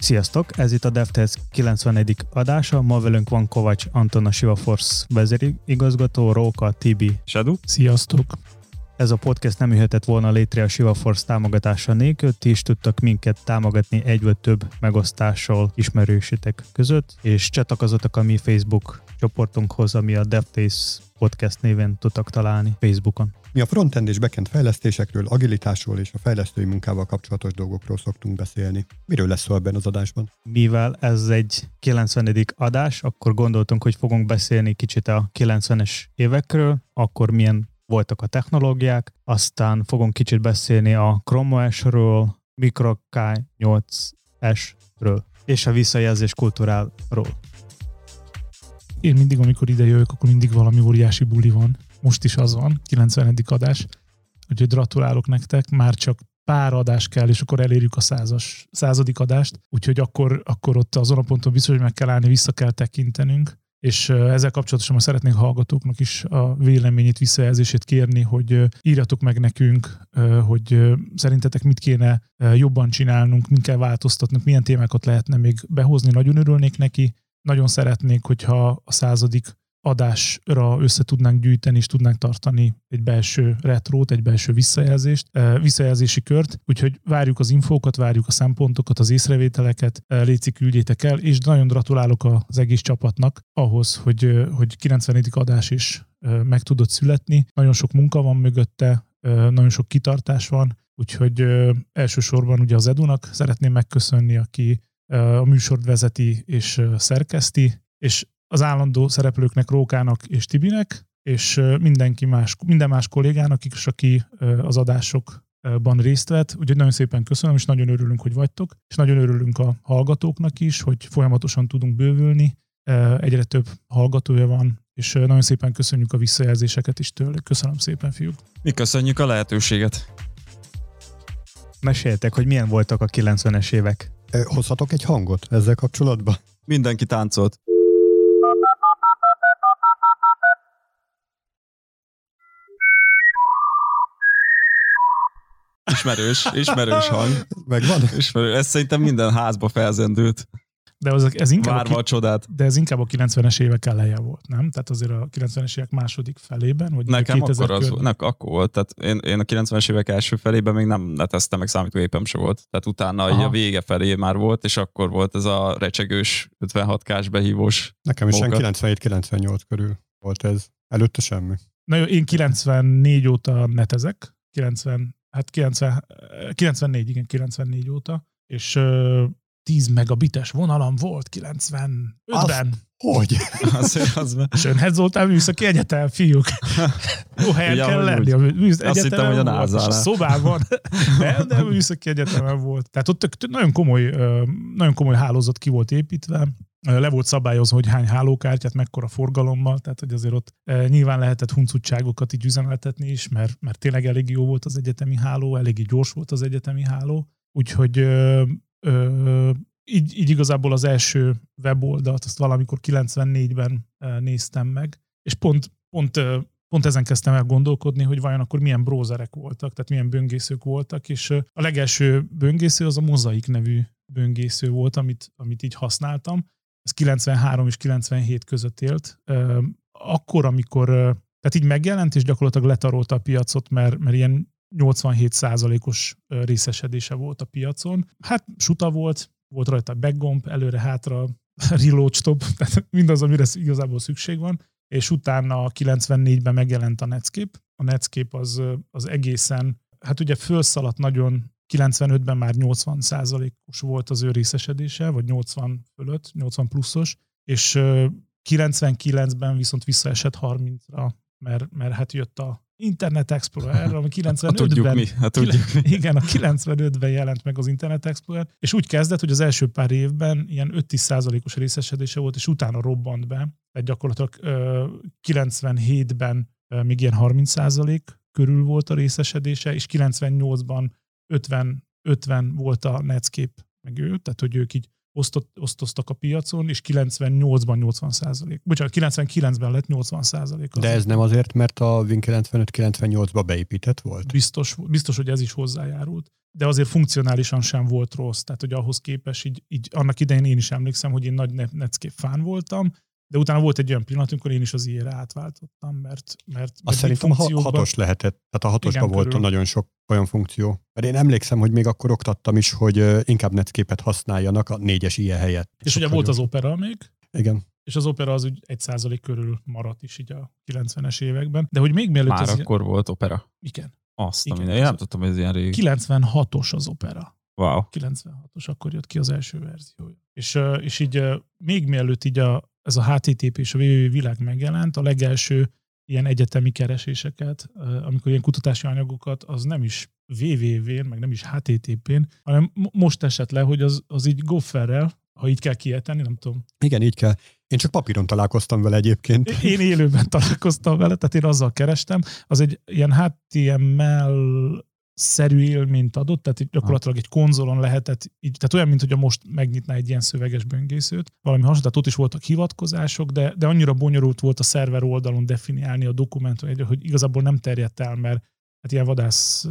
Sziasztok, ez itt a DevTest 90. adása. Ma velünk van Kovács Anton, a Shiva Force vezérigazgató, Róka, Tibi. Sadu. Sziasztok. Ez a podcast nem jöhetett volna létre a Shiva Force támogatása nélkül, ti is tudtak minket támogatni egy vagy több megosztással ismerősitek között, és csatlakozottak a mi Facebook csoportunkhoz, ami a DevTest podcast néven tudtak találni Facebookon. Mi a frontend és backend fejlesztésekről, agilitásról és a fejlesztői munkával kapcsolatos dolgokról szoktunk beszélni. Miről lesz szó ebben az adásban? Mivel ez egy 90. adás, akkor gondoltunk, hogy fogunk beszélni kicsit a 90-es évekről, akkor milyen voltak a technológiák, aztán fogunk kicsit beszélni a Chrome OS-ről, Micro K8S-ről és a visszajelzés kultúráról. Én mindig, amikor ide jövök, akkor mindig valami óriási buli van. Most is az van, 90. adás. Úgyhogy gratulálok nektek, már csak pár adás kell, és akkor elérjük a százas, századik adást, úgyhogy akkor, akkor ott azon a ponton biztos, hogy meg kell állni, vissza kell tekintenünk, és ezzel kapcsolatosan ma szeretnénk hallgatóknak is a véleményét, visszajelzését kérni, hogy írjatok meg nekünk, hogy szerintetek mit kéne jobban csinálnunk, mit kell változtatnunk, milyen témákat lehetne még behozni, nagyon örülnék neki. Nagyon szeretnék, hogyha a századik adásra össze tudnánk gyűjteni, és tudnánk tartani egy belső retrót, egy belső visszajelzést, visszajelzési kört, úgyhogy várjuk az infókat, várjuk a szempontokat, az észrevételeket, létszik küldjétek el, és nagyon gratulálok az egész csapatnak ahhoz, hogy, hogy 90. adás is meg tudott születni. Nagyon sok munka van mögötte, nagyon sok kitartás van, úgyhogy elsősorban ugye az Edunak szeretném megköszönni, aki a műsort vezeti és szerkeszti, és az állandó szereplőknek, Rókának és Tibinek, és mindenki más, minden más kollégának is, aki az adásokban részt vett. Úgyhogy nagyon szépen köszönöm, és nagyon örülünk, hogy vagytok, és nagyon örülünk a hallgatóknak is, hogy folyamatosan tudunk bővülni. Egyre több hallgatója van, és nagyon szépen köszönjük a visszajelzéseket is tőlük. Köszönöm szépen, fiúk. Mi köszönjük a lehetőséget. Meséltek, hogy milyen voltak a 90-es évek. Hozhatok egy hangot ezzel kapcsolatban? Mindenki táncolt. Ismerős, ismerős hang. Megvan? Ismerős. Ez szerintem minden házba felzendült. De az, ez inkább Várva a, a csodát. de ez inkább a 90-es évek eleje volt, nem? Tehát azért a 90-es évek második felében, vagy Nekem a 2000 akkor, az, körül- ne, akkor volt. Tehát én, én a 90-es évek első felében még nem neteztem, meg számítógépem se volt. Tehát utána így Aha. a vége felé már volt, és akkor volt ez a recsegős 56K-s behívós. Nekem is ilyen Móka. 97-98 körül volt ez. Előtte semmi. Na jó, én 94 óta netezek, 90, hát 90, 94, igen, 94 óta, és uh, 10 megabites vonalam volt 95-ben. Hogy? Az, az, Sönhet Zoltán Műszaki Egyetem, fiúk. Jó helyen Ja, kell lenni. A műsz Azt hittem, hogy a és a szobában. Nem, nem, a Műszaki Egyetemen volt. Tehát ott tök- tök- nagyon komoly, nagyon komoly hálózat ki volt építve. Le volt szabályozva, hogy hány hálókártyát, mekkora forgalommal, tehát hogy azért ott nyilván lehetett huncutságokat így üzemeltetni is, mert, mert tényleg elég jó volt az egyetemi háló, elég gyors volt az egyetemi háló. Úgyhogy ö, ö, így, így igazából az első weboldalt, azt valamikor 94-ben ö, néztem meg, és pont, pont, ö, pont ezen kezdtem el gondolkodni, hogy vajon akkor milyen browserek voltak, tehát milyen böngészők voltak, és ö, a legelső böngésző az a Mozaik nevű böngésző volt, amit, amit így használtam. Ez 93 és 97 között élt. Akkor, amikor, tehát így megjelent, és gyakorlatilag letarolta a piacot, mert, mert ilyen 87%-os ö, részesedése volt a piacon. Hát suta volt, volt rajta backgomb, előre-hátra, reload stop, tehát mindaz, amire igazából szükség van, és utána 94-ben megjelent a Netscape. A Netscape az, az egészen, hát ugye fölszaladt nagyon, 95-ben már 80%-os volt az ő részesedése, vagy 80 fölött, 80 pluszos, és ö, 99-ben viszont visszaesett 30-ra, mert, mert hát jött a Internet Explorer, ami Hát tudjuk 95-ben mi, hát tudjuk mi. igen, a 95-ben jelent meg az Internet Explorer, és úgy kezdett, hogy az első pár évben ilyen 5-10%-os részesedése volt, és utána robbant be, tehát gyakorlatilag ö, 97-ben ö, még ilyen 30% körül volt a részesedése, és 98-ban 50, 50 volt a Netscape meg ő, tehát hogy ők így osztott, osztoztak a piacon, és 98-ban 80 százalék. Bocsánat, 99-ben lett 80 százalék. De ez nem azért, mert a Win 95-98-ba beépített volt? Biztos, biztos, hogy ez is hozzájárult. De azért funkcionálisan sem volt rossz. Tehát, hogy ahhoz képest, így, így annak idején én is emlékszem, hogy én nagy Netscape fán voltam, de utána volt egy olyan pillanat, amikor én is az ilyenre átváltottam, mert, mert Azt szerintem funkciókban... hatos lehetett, tehát a hatosban volt körül. nagyon sok olyan funkció. Mert én emlékszem, hogy még akkor oktattam is, hogy inkább netsképet használjanak a négyes ilyen helyet. És ugye volt az Opera még. Igen. És az Opera az úgy egy százalék körül maradt is így a 90-es években. De hogy még mielőtt... Már az akkor volt Opera? Igen. Azt, Igen, én nem tudtam, hogy ez ilyen régi. 96-os az Opera. Wow. 96-os, akkor jött ki az első verziója. És, és így még mielőtt így a, ez a HTTP és a www világ megjelent, a legelső ilyen egyetemi kereséseket, amikor ilyen kutatási anyagokat, az nem is www-n, meg nem is HTTP-n, hanem most esett le, hogy az, az így gofferrel, ha így kell kiejteni, nem tudom. Igen, így kell. Én csak papíron találkoztam vele egyébként. Én élőben találkoztam vele, tehát én azzal kerestem. Az egy ilyen HTML szerű élményt adott, tehát gyakorlatilag egy konzolon lehetett, így, tehát olyan, mint hogy most megnyitná egy ilyen szöveges böngészőt, valami hasonló, tehát ott is voltak hivatkozások, de, de annyira bonyolult volt a szerver oldalon definiálni a dokumentum, hogy igazából nem terjedt el, mert hát ilyen vadász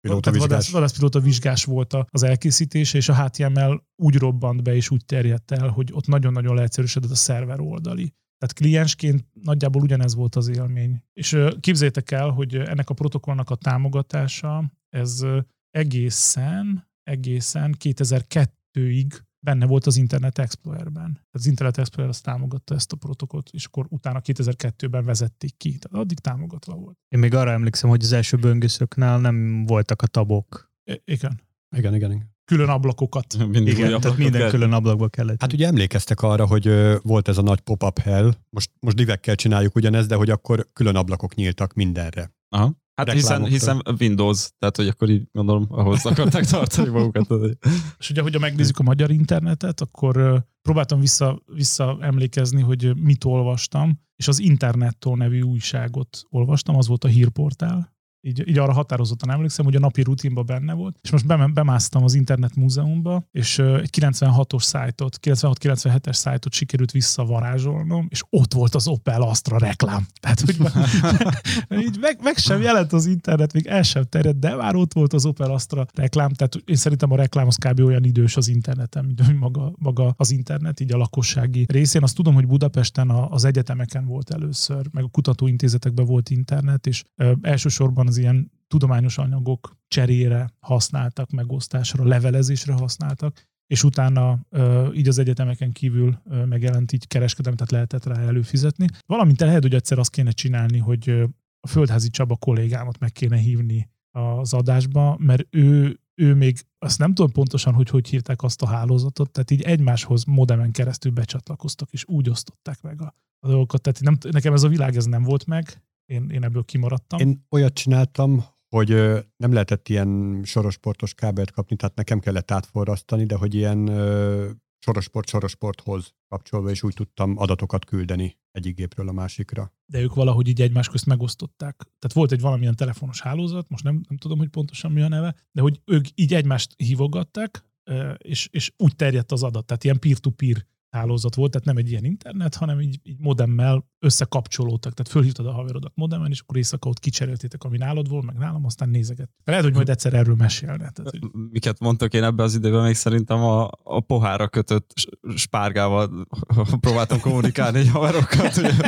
Pilóta vizsgás. Vadász, vadászpilóta vizsgás volt az elkészítése, és a HTML úgy robbant be, és úgy terjedt el, hogy ott nagyon-nagyon leegyszerűsödött a szerver oldali. Tehát kliensként nagyjából ugyanez volt az élmény. És képzeljétek el, hogy ennek a protokollnak a támogatása, ez egészen, egészen 2002-ig benne volt az Internet Explorer-ben. Az Internet Explorer azt támogatta ezt a protokollt, és akkor utána 2002-ben vezették ki. Tehát addig támogatva volt. Én még arra emlékszem, hogy az első böngészőknél nem voltak a tabok. I- igen. Igen, igen, igen külön ablakokat. Mindig Igen, tehát minden kell. külön ablakba kellett. Hát ugye emlékeztek arra, hogy volt ez a nagy pop-up hell, most, most divekkel csináljuk ugyanezt, de hogy akkor külön ablakok nyíltak mindenre. Aha. Hát hiszen, hiszen Windows, tehát hogy akkor így gondolom, ahhoz akarták tartani magukat. És ugye, hogyha megnézzük a magyar internetet, akkor próbáltam vissza, vissza emlékezni, hogy mit olvastam, és az Internettól nevű újságot olvastam, az volt a hírportál, így, így arra határozottan emlékszem, hogy a napi rutinba benne volt, és most bemásztam az Internet Múzeumba, és egy 96-os szájtot, 96-97-es szájtot sikerült visszavarázsolnom, és ott volt az Opel Astra reklám. Tehát, hogy így meg, meg, sem jelent az internet, még el sem terjedt, de már ott volt az Opel Astra reklám, tehát én szerintem a reklám az kb. olyan idős az interneten, mint maga, maga az internet, így a lakossági részén. Azt tudom, hogy Budapesten az egyetemeken volt először, meg a kutatóintézetekben volt internet, és elsősorban az ilyen tudományos anyagok cserére használtak, megosztásra, levelezésre használtak, és utána így az egyetemeken kívül megjelent így kereskedelem, tehát lehetett rá előfizetni. Valamint lehet, hogy egyszer azt kéne csinálni, hogy a Földházi Csaba kollégámat meg kéne hívni az adásba, mert ő, ő még azt nem tudom pontosan, hogy hogy hívták azt a hálózatot, tehát így egymáshoz modemen keresztül becsatlakoztak, és úgy osztották meg a, a dolgokat. Tehát nem, nekem ez a világ ez nem volt meg, én, én ebből kimaradtam. Én olyat csináltam, hogy nem lehetett ilyen sorosportos kábelt kapni, tehát nekem kellett átforrasztani, de hogy ilyen sorosport sorosporthoz kapcsolva, és úgy tudtam adatokat küldeni egyik gépről a másikra. De ők valahogy így egymás közt megosztották. Tehát volt egy valamilyen telefonos hálózat, most nem, nem tudom, hogy pontosan mi a neve, de hogy ők így egymást hívogatták, és, és úgy terjedt az adat, tehát ilyen peer-to-peer hálózat volt, tehát nem egy ilyen internet, hanem így, így modemmel összekapcsolódtak. Tehát fölhívtad a haverodat modemen, és akkor éjszaka ott kicseréltétek, ami nálad volt, meg nálam, aztán nézeget. Lehet, hogy majd egyszer erről mesélne. Tehát, hogy... Miket mondtak én ebbe az időben, még szerintem a, a pohára kötött spárgával próbáltam kommunikálni egy haverokkal,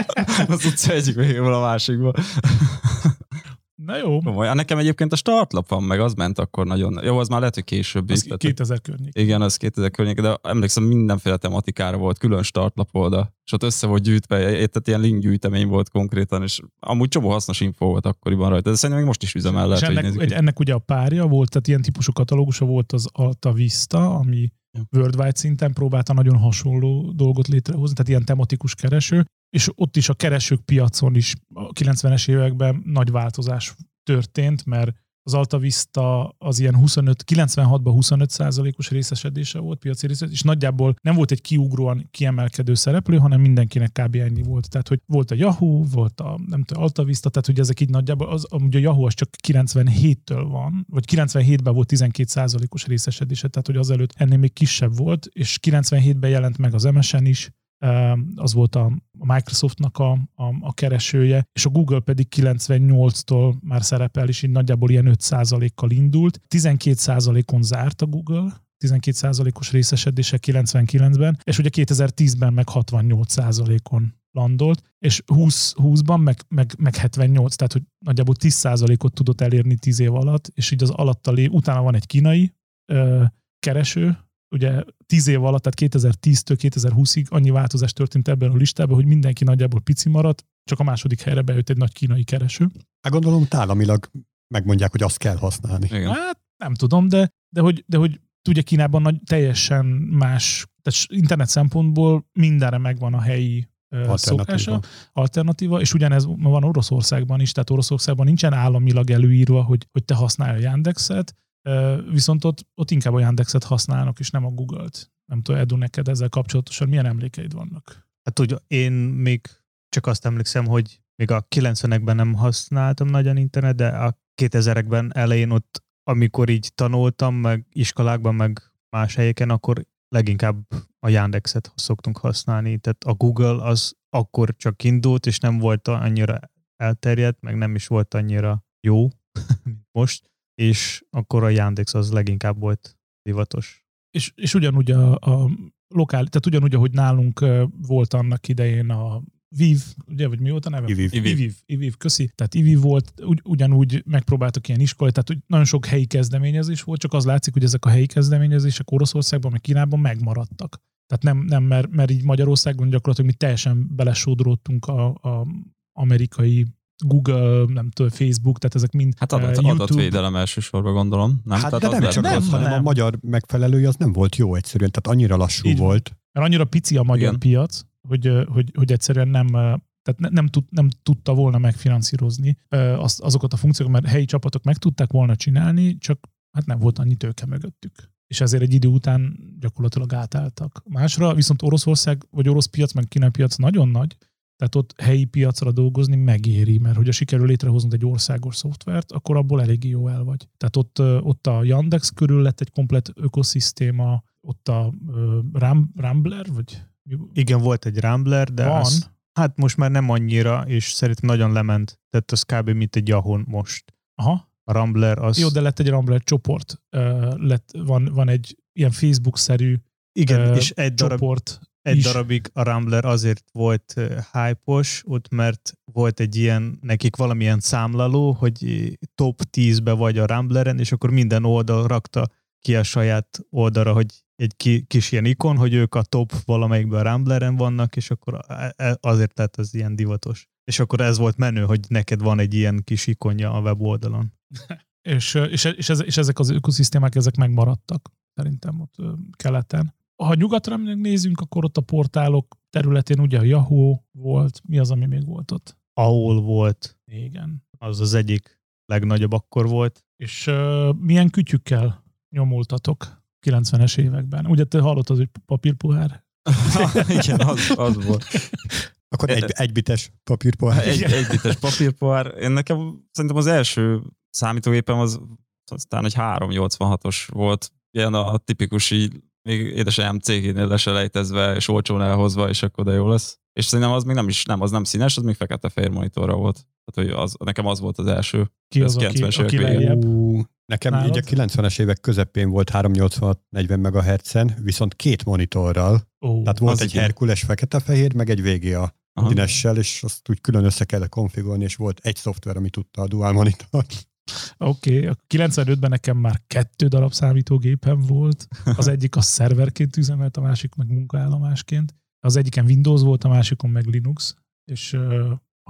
az utca egyik végéből a másikba. Na jó. Komolyan. Nekem egyébként a startlap van, meg az ment akkor nagyon. Jó, az már lehet, hogy később is. 2000 környék. Igen, az 2000 környék, de emlékszem, mindenféle tematikára volt, külön startlap oldal, és ott össze volt gyűjtve, tehát ilyen link gyűjtemény volt konkrétan, és amúgy csomó hasznos info volt akkoriban rajta, de szerintem még most is üzemel lehet, ennek, egy, ennek ugye a párja volt, tehát ilyen típusú katalógusa volt az Alta Vista, ami worldwide szinten próbálta nagyon hasonló dolgot létrehozni, tehát ilyen tematikus kereső, és ott is a keresők piacon is a 90-es években nagy változás történt, mert az Alta Vista az ilyen 25, 96-ban 25 százalékos részesedése volt piaci részesedés, és nagyjából nem volt egy kiugróan kiemelkedő szereplő, hanem mindenkinek kb. ennyi volt. Tehát, hogy volt a Yahoo, volt a nem tudom, Alta Vista, tehát hogy ezek így nagyjából, az, amúgy a Yahoo az csak 97-től van, vagy 97-ben volt 12 százalékos részesedése, tehát hogy azelőtt ennél még kisebb volt, és 97-ben jelent meg az MSN is, az volt a Microsoftnak a, a, a keresője, és a Google pedig 98-tól már szerepel, és így nagyjából ilyen 5%-kal indult. 12%-on zárt a Google, 12%-os részesedése 99-ben, és ugye 2010-ben meg 68%-on landolt, és 20, 20-ban meg, meg, meg 78, tehát hogy nagyjából 10%-ot tudott elérni 10 év alatt, és így az alatta lé, utána van egy kínai ö, kereső, ugye 10 év alatt, tehát 2010-től 2020-ig annyi változás történt ebben a listában, hogy mindenki nagyjából pici maradt, csak a második helyre bejött egy nagy kínai kereső. Hát gondolom tálamilag megmondják, hogy azt kell használni. Igen. Hát nem tudom, de, de hogy, de hogy ugye Kínában nagy, teljesen más, tehát internet szempontból mindenre megvan a helyi alternatíva. szokása, alternatíva, és ugyanez van Oroszországban is, tehát Oroszországban nincsen államilag előírva, hogy, hogy te használj a Yandexet, Viszont ott, ott inkább a Yandexet használnak, és nem a Google-t. Nem tudom, Edu, neked ezzel kapcsolatosan milyen emlékeid vannak? Hát ugye én még csak azt emlékszem, hogy még a 90-ekben nem használtam nagyon internet, de a 2000-ekben elején ott, amikor így tanultam, meg iskolákban, meg más helyeken, akkor leginkább a Yandexet szoktunk használni. Tehát a Google az akkor csak indult, és nem volt annyira elterjedt, meg nem is volt annyira jó, mint most és akkor a Yandex az leginkább volt divatos. És, és ugyanúgy a, a lokál, tehát ugyanúgy, ahogy nálunk volt annak idején a Viv, ugye, vagy mi volt a neve? Iviv. Iviv, Iviv, köszi. Tehát Iviv volt, ugy, ugyanúgy megpróbáltak ilyen iskolát, tehát nagyon sok helyi kezdeményezés volt, csak az látszik, hogy ezek a helyi kezdeményezések Oroszországban, meg Kínában megmaradtak. Tehát nem, nem mert, mert így Magyarországon gyakorlatilag mi teljesen belesodródtunk a, a amerikai Google, nem tudom, Facebook, tehát ezek mind Hát adat, uh, adatvédelem elsősorban gondolom. Nem? Hát tehát de nem csak nem, az, hanem nem. a magyar megfelelője az nem volt jó egyszerűen, tehát annyira lassú Így, volt. Mert annyira pici a magyar Igen. piac, hogy, hogy, hogy egyszerűen nem, tehát ne, nem, tud, nem tudta volna megfinanszírozni az, azokat a funkciókat, mert helyi csapatok meg tudták volna csinálni, csak hát nem volt annyi tőke mögöttük. És ezért egy idő után gyakorlatilag átálltak. Másra viszont Oroszország, vagy orosz piac, meg kínai piac nagyon nagy, tehát ott helyi piacra dolgozni megéri, mert hogyha sikerül létrehoznod egy országos szoftvert, akkor abból elég jó el vagy. Tehát ott, ott a Yandex körül lett egy komplet ökoszisztéma, ott a Ram, Rambler, vagy igen, volt egy Rambler, de Van. Az, hát most már nem annyira, és szerintem nagyon lement. Tehát az kb. mint egy Yahoo most. Aha. A Rambler az... Jó, de lett egy Rambler csoport. lett, van, van egy ilyen Facebook-szerű igen, és egy csoport. Darab, egy is. darabig a Rambler azért volt hype-os, ott mert volt egy ilyen, nekik valamilyen számlaló, hogy top 10-be vagy a Rambleren, és akkor minden oldal rakta ki a saját oldalra, hogy egy kis ilyen ikon, hogy ők a top valamelyikben a Rambleren vannak, és akkor e, e, azért lett ez ilyen divatos. És akkor ez volt menő, hogy neked van egy ilyen kis ikonja a weboldalon. és, és, és, ez, és ezek az ökoszisztémák, ezek megmaradtak szerintem ott keleten. Ha nyugatra nézünk, akkor ott a portálok területén ugye a Yahoo volt, mi az, ami még volt ott? AOL volt. Igen. Az az egyik legnagyobb akkor volt. És uh, milyen kütyükkel nyomultatok 90-es években? Ugye te hallottad, hogy papírpuhár? Igen, az, az volt. Akkor egy, egybites papírpohár. Egy, egybites papírpohár. Én nekem szerintem az első számítógépem az aztán egy 386-os volt. Ilyen a, a tipikus így még édesanyám cégénél leselejtezve és olcsón elhozva, és akkor de jó lesz. És szerintem az még nem is, nem, az nem színes, az még fekete-fehér monitorra volt. Tehát, hogy az, nekem az volt az első. Ki az, aki, aki lejjebb? Nekem Nálad? így a 90-es évek közepén volt 380-40 MHz-en, viszont két monitorral. Oh, Tehát volt egy igen. Herkules fekete-fehér, meg egy VGA dinessel, és azt úgy külön össze kellett konfigurálni, és volt egy szoftver, ami tudta a dual monitort. Oké, okay. 95-ben nekem már kettő darab számítógépem volt. Az egyik a szerverként üzemelt, a másik meg munkaállomásként. Az egyiken Windows volt, a másikon meg Linux. És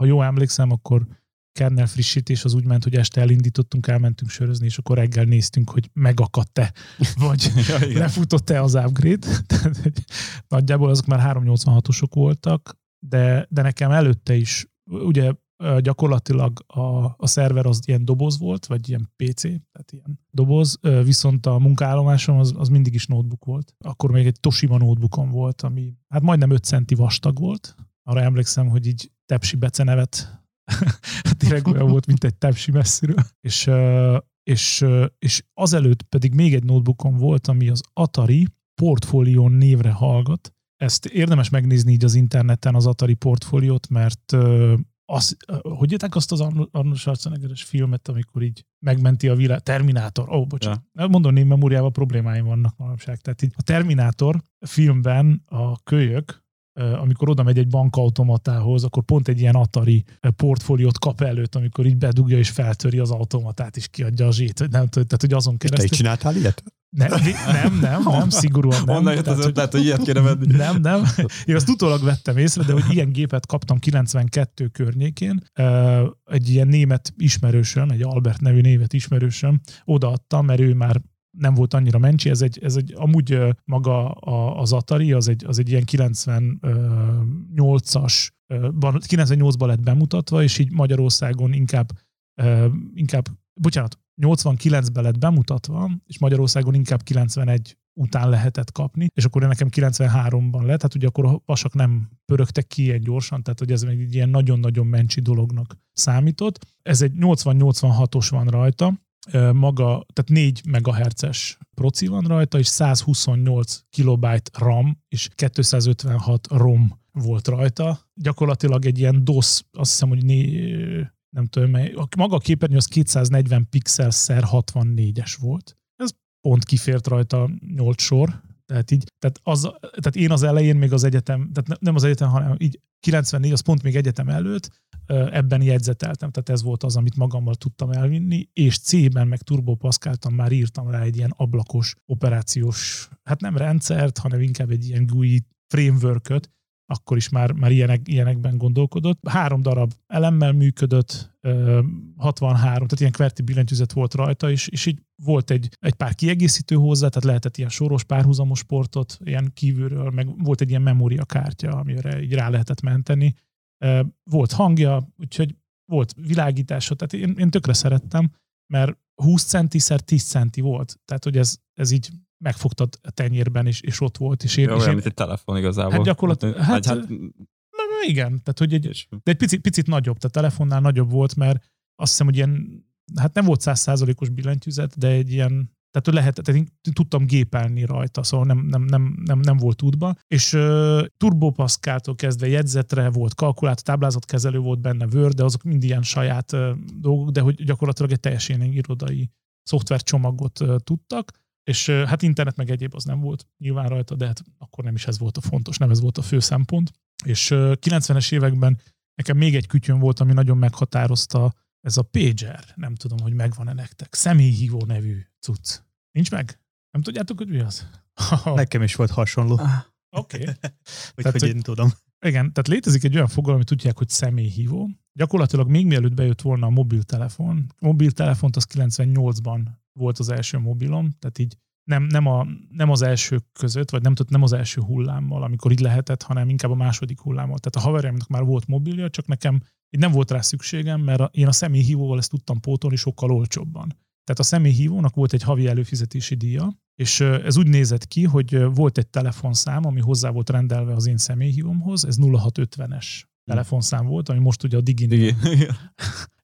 ha jól emlékszem, akkor kernel frissítés az úgy ment, hogy este elindítottunk, elmentünk sörözni, és akkor reggel néztünk, hogy megakadt-e, vagy ja, lefutott-e az upgrade. Tehát, nagyjából azok már 386-osok voltak, de, de nekem előtte is, ugye gyakorlatilag a, a szerver az ilyen doboz volt, vagy ilyen PC, tehát ilyen doboz, viszont a munkaállomásom az, az mindig is notebook volt. Akkor még egy Toshiba notebookom volt, ami hát majdnem 5 centi vastag volt. Arra emlékszem, hogy így Tepsi becenevet tényleg olyan volt, mint egy tepsi messziről. És, és, és azelőtt pedig még egy notebookom volt, ami az Atari Portfolio névre hallgat. Ezt érdemes megnézni így az interneten az Atari portfóliót, mert az, hogy jöttek azt az Arnold Schwarzeneggeres filmet, amikor így megmenti a világ, Terminátor, ó, oh, bocsánat, ja. mondom, név memóriával problémáim vannak manapság. Tehát így a Terminátor filmben a kölyök, amikor oda megy egy bankautomatához, akkor pont egy ilyen Atari portfóliót kap előtt, amikor így bedugja és feltöri az automatát, és kiadja a zsét. Nem, tehát, hogy azon keresztül... Te így csináltál ilyet? Nem, nem, nem, nem, szigorúan nem. Onnan jött az ötlet, hogy ilyet kéne venni. Nem, nem. Én azt utólag vettem észre, de hogy ilyen gépet kaptam 92 környékén, egy ilyen német ismerősöm, egy Albert nevű német ismerősöm, odaadtam, mert ő már nem volt annyira mencsi, ez egy, ez egy amúgy maga az Atari, az egy, az egy ilyen 98-as, 98-ban lett bemutatva, és így Magyarországon inkább, inkább bocsánat, 89-ben lett bemutatva, és Magyarországon inkább 91 után lehetett kapni, és akkor nekem 93-ban lett, tehát ugye akkor a vasak nem pörögtek ki ilyen gyorsan, tehát hogy ez még egy ilyen nagyon-nagyon mencsi dolognak számított. Ez egy 80-86-os van rajta, maga, tehát 4 MHz-es proci van rajta, és 128 kilobyte RAM, és 256 ROM volt rajta. Gyakorlatilag egy ilyen DOS, azt hiszem, hogy né, nem tudom, mert maga a képernyő az 240 pixel szer 64-es volt. Ez pont kifért rajta 8 sor, tehát így, tehát, az, tehát én az elején még az egyetem, tehát nem az egyetem, hanem így 94, az pont még egyetem előtt, ebben jegyzeteltem, tehát ez volt az, amit magammal tudtam elvinni, és C-ben meg turbopaszkáltam, már írtam rá egy ilyen ablakos operációs, hát nem rendszert, hanem inkább egy ilyen GUI framework akkor is már, már ilyenek, ilyenekben gondolkodott. Három darab elemmel működött, 63, tehát ilyen kverti billentyűzet volt rajta, és, és így volt egy, egy pár kiegészítő hozzá, tehát lehetett ilyen soros párhuzamos portot ilyen kívülről, meg volt egy ilyen memóriakártya, amire így rá lehetett menteni. Volt hangja, úgyhogy volt világítása, tehát én, én tökre szerettem, mert 20 centiszer 10 centi volt, tehát hogy ez, ez így megfogtad a tenyérben, és, és ott volt. És én, Jó, és olyan, én, mint egy telefon igazából. Hát gyakorlatilag, hát, hát, hát, igen, tehát hogy egy, de egy picit, picit nagyobb, tehát telefonnál nagyobb volt, mert azt hiszem, hogy ilyen, hát nem volt százszázalékos billentyűzet, de egy ilyen tehát lehet, tehát én tudtam gépelni rajta, szóval nem, nem, nem, nem, nem volt útba. És uh, turbopaszkától kezdve jegyzetre volt kalkulátor, táblázatkezelő volt benne Word, de azok mind ilyen saját uh, dolgok, de hogy gyakorlatilag egy teljesen irodai szoftvercsomagot uh, tudtak, és hát internet meg egyéb az nem volt nyilván rajta, de hát akkor nem is ez volt a fontos, nem ez volt a fő szempont. És uh, 90-es években nekem még egy kütyön volt, ami nagyon meghatározta, ez a pager, nem tudom, hogy megvan-e nektek, személyhívó nevű cucc. Nincs meg? Nem tudjátok, hogy mi az? Nekem is volt hasonló. Ah, Oké. Okay. hogy, hogy én tudom. Igen, tehát létezik egy olyan fogalom, amit tudják, hogy személyhívó. Gyakorlatilag még mielőtt bejött volna a mobiltelefon, mobiltelefont az 98-ban volt az első mobilom, tehát így nem, nem, a, nem az első között, vagy nem, nem az első hullámmal, amikor így lehetett, hanem inkább a második hullámmal. Tehát a haverjaimnak már volt mobilja, csak nekem így nem volt rá szükségem, mert én a személyhívóval ezt tudtam pótolni sokkal olcsóbban. Tehát a személyhívónak volt egy havi előfizetési díja, és ez úgy nézett ki, hogy volt egy telefonszám, ami hozzá volt rendelve az én személyhívomhoz, ez 0650-es telefonszám volt, ami most ugye a Digin.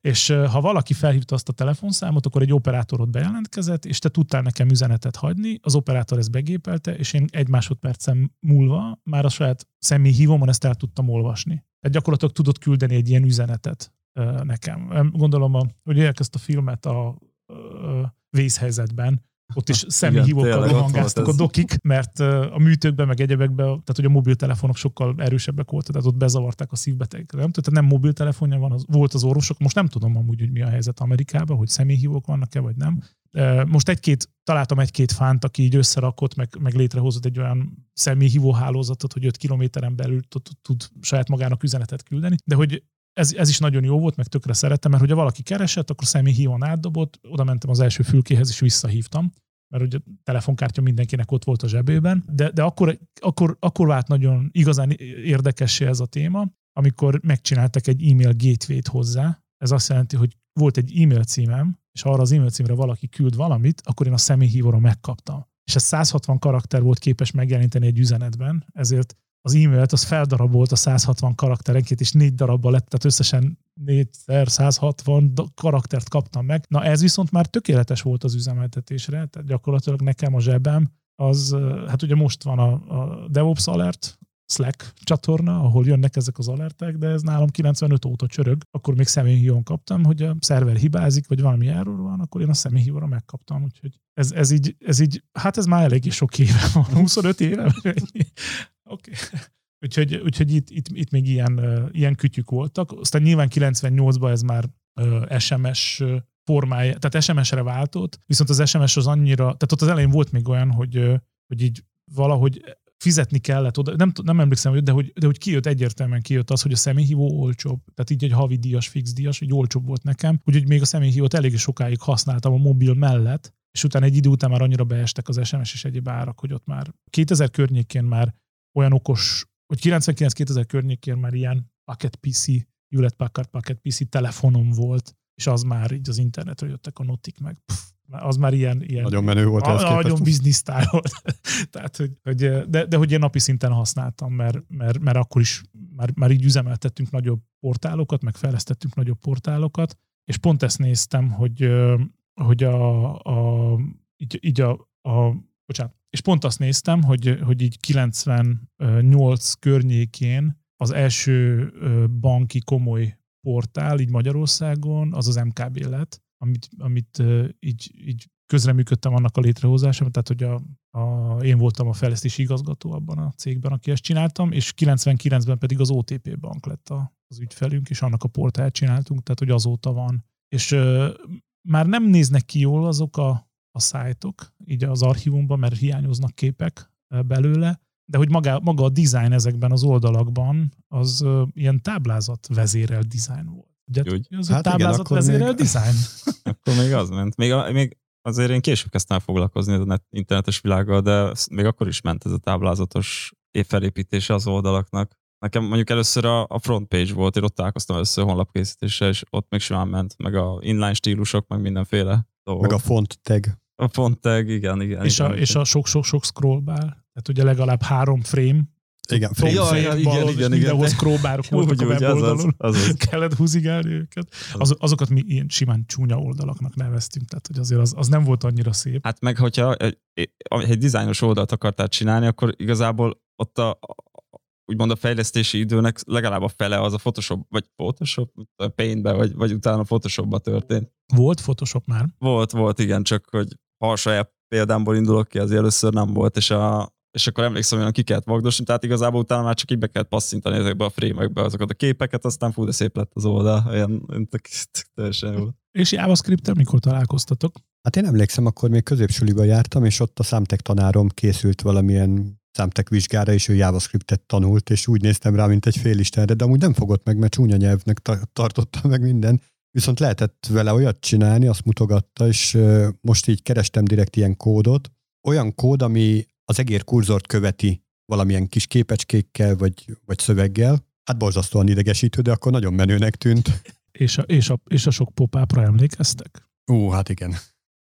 és ha valaki felhívta azt a telefonszámot, akkor egy operátorot bejelentkezett, és te tudtál nekem üzenetet hagyni, az operátor ezt begépelte, és én egy másodpercen múlva már a saját személyhívomon ezt el tudtam olvasni. Tehát gyakorlatilag tudott küldeni egy ilyen üzenetet nekem. Gondolom, hogy elkezdte a filmet a vészhelyzetben, ott is személyhívókkal rohangáztak a dokik, mert a műtőkben, meg egyebekben, tehát hogy a mobiltelefonok sokkal erősebbek voltak, tehát ott bezavarták a szívbetegeket. Nem? Tehát nem mobiltelefonja van, az, volt az orvosok, most nem tudom amúgy, hogy mi a helyzet Amerikában, hogy személyhívók vannak-e, vagy nem. Most egy-két, találtam egy-két fánt, aki így összerakott, meg, meg létrehozott egy olyan személyhívó hálózatot, hogy 5 kilométeren belül tud, tud saját magának üzenetet küldeni, de hogy ez, ez is nagyon jó volt, meg tökre szerettem, mert hogyha valaki keresett, akkor személyhívón átdobott, oda mentem az első fülkéhez, és visszahívtam, mert ugye a telefonkártya mindenkinek ott volt a zsebében, de, de akkor, akkor, akkor vált nagyon igazán érdekessé ez a téma, amikor megcsináltak egy e-mail gateway-t hozzá. Ez azt jelenti, hogy volt egy e-mail címem, és arra az e-mail címre valaki küld valamit, akkor én a személyhívóra megkaptam. És ez 160 karakter volt képes megjeleníteni egy üzenetben, ezért az e-mailt az feldarabolt a 160 karakterenként, és négy darabba lett, tehát összesen 4 160 karaktert kaptam meg. Na ez viszont már tökéletes volt az üzemeltetésre, tehát gyakorlatilag nekem a zsebem az, hát ugye most van a, a DevOps Alert, Slack csatorna, ahol jönnek ezek az alertek, de ez nálam 95 óta csörög. Akkor még személyhívón kaptam, hogy a szerver hibázik, vagy valami erről van, akkor én a személyhívóra megkaptam. Úgyhogy ez, ez, így, ez így, hát ez már eléggé sok éve van, 25 éve. Oké. Okay. Úgyhogy, úgyhogy itt, itt, itt még ilyen, ilyen kütyük voltak. Aztán nyilván 98-ban ez már SMS formája, tehát SMS-re váltott, viszont az SMS az annyira, tehát ott az elején volt még olyan, hogy, hogy így valahogy fizetni kellett oda, nem, nem emlékszem, de hogy, de hogy kijött egyértelműen kijött az, hogy a személyhívó olcsóbb. Tehát így egy havi díjas, fix díjas, hogy olcsóbb volt nekem. Úgyhogy még a személyhívót elég sokáig használtam a mobil mellett, és utána egy idő után már annyira beestek az SMS és egyéb árak, hogy ott már 2000 környékén már olyan okos, hogy 99-2000 környékén már ilyen Packet PC, Hewlett Packard Packet PC telefonom volt, és az már így az internetről jöttek a notik meg. Pff, az már ilyen... ilyen nagyon menő volt. A, nagyon business volt. Tehát, hogy, hogy, de, de hogy én napi szinten használtam, mert, mert, mert akkor is már, már így üzemeltettünk nagyobb portálokat, meg fejlesztettünk nagyobb portálokat, és pont ezt néztem, hogy, hogy a, a, így, így a, a bocsánat, és pont azt néztem, hogy, hogy így 98 környékén az első banki komoly portál így Magyarországon, az az MKB lett, amit, amit így, így közreműködtem annak a létrehozásában, tehát hogy a, a, én voltam a fejlesztési igazgató abban a cégben, aki ezt csináltam, és 99-ben pedig az OTP bank lett a, az ügyfelünk, és annak a portált csináltunk, tehát hogy azóta van. És ö, már nem néznek ki jól azok a, a szájtok, így az archívumban, mert hiányoznak képek belőle, de hogy maga, maga a design ezekben az oldalakban, az ilyen táblázat vezérel design volt. Ugye, Úgy. az hát a táblázat igen, vezérel még... design. akkor még az ment. Még, a, még azért én később kezdtem foglalkozni a net, internetes világgal, de még akkor is ment ez a táblázatos felépítése az oldalaknak. Nekem mondjuk először a, a front page volt, én ott találkoztam először honlapkészítéssel, és ott még simán ment, meg a inline stílusok, meg mindenféle dolgok. Meg a font tag. A font tag, igen, igen. És, igen, a, igen. és a sok-sok-sok scroll bar. Tehát ugye legalább három frame igen, frame, ja, ja, igen, igen, mindenhol scrollbárok voltak úgy, a weboldalon. Az, az, az. Kellett húzigálni őket. Az, azokat mi ilyen simán csúnya oldalaknak neveztünk, tehát hogy azért az, az nem volt annyira szép. Hát meg, hogyha egy, egy dizájnos oldalt akartál csinálni, akkor igazából ott a, úgymond a fejlesztési időnek legalább a fele az a Photoshop, vagy Photoshop, a Paintbe, vagy, vagy utána Photoshopba történt. Volt Photoshop már? Volt, volt, igen, csak hogy ha a saját példámból indulok ki, azért először nem volt, és a, és akkor emlékszem, hogy ki kellett magdosni, tehát igazából utána már csak így be kellett passzintani ezekbe a frémekbe azokat a képeket, aztán fú, de szép lett az oldal, olyan, teljesen jó. És javascript mikor találkoztatok? Hát én emlékszem, akkor még középsuliba jártam, és ott a számtek tanárom készült valamilyen számtek vizsgára, és ő JavaScriptet tanult, és úgy néztem rá, mint egy félistenre, de amúgy nem fogott meg, mert csúnya nyelvnek tartotta meg minden. Viszont lehetett vele olyat csinálni, azt mutogatta, és most így kerestem direkt ilyen kódot. Olyan kód, ami az egér kurzort követi valamilyen kis képecskékkel vagy, vagy szöveggel. Hát borzasztóan idegesítő, de akkor nagyon menőnek tűnt. És a, és a, és a sok popápra emlékeztek? Ú, hát igen.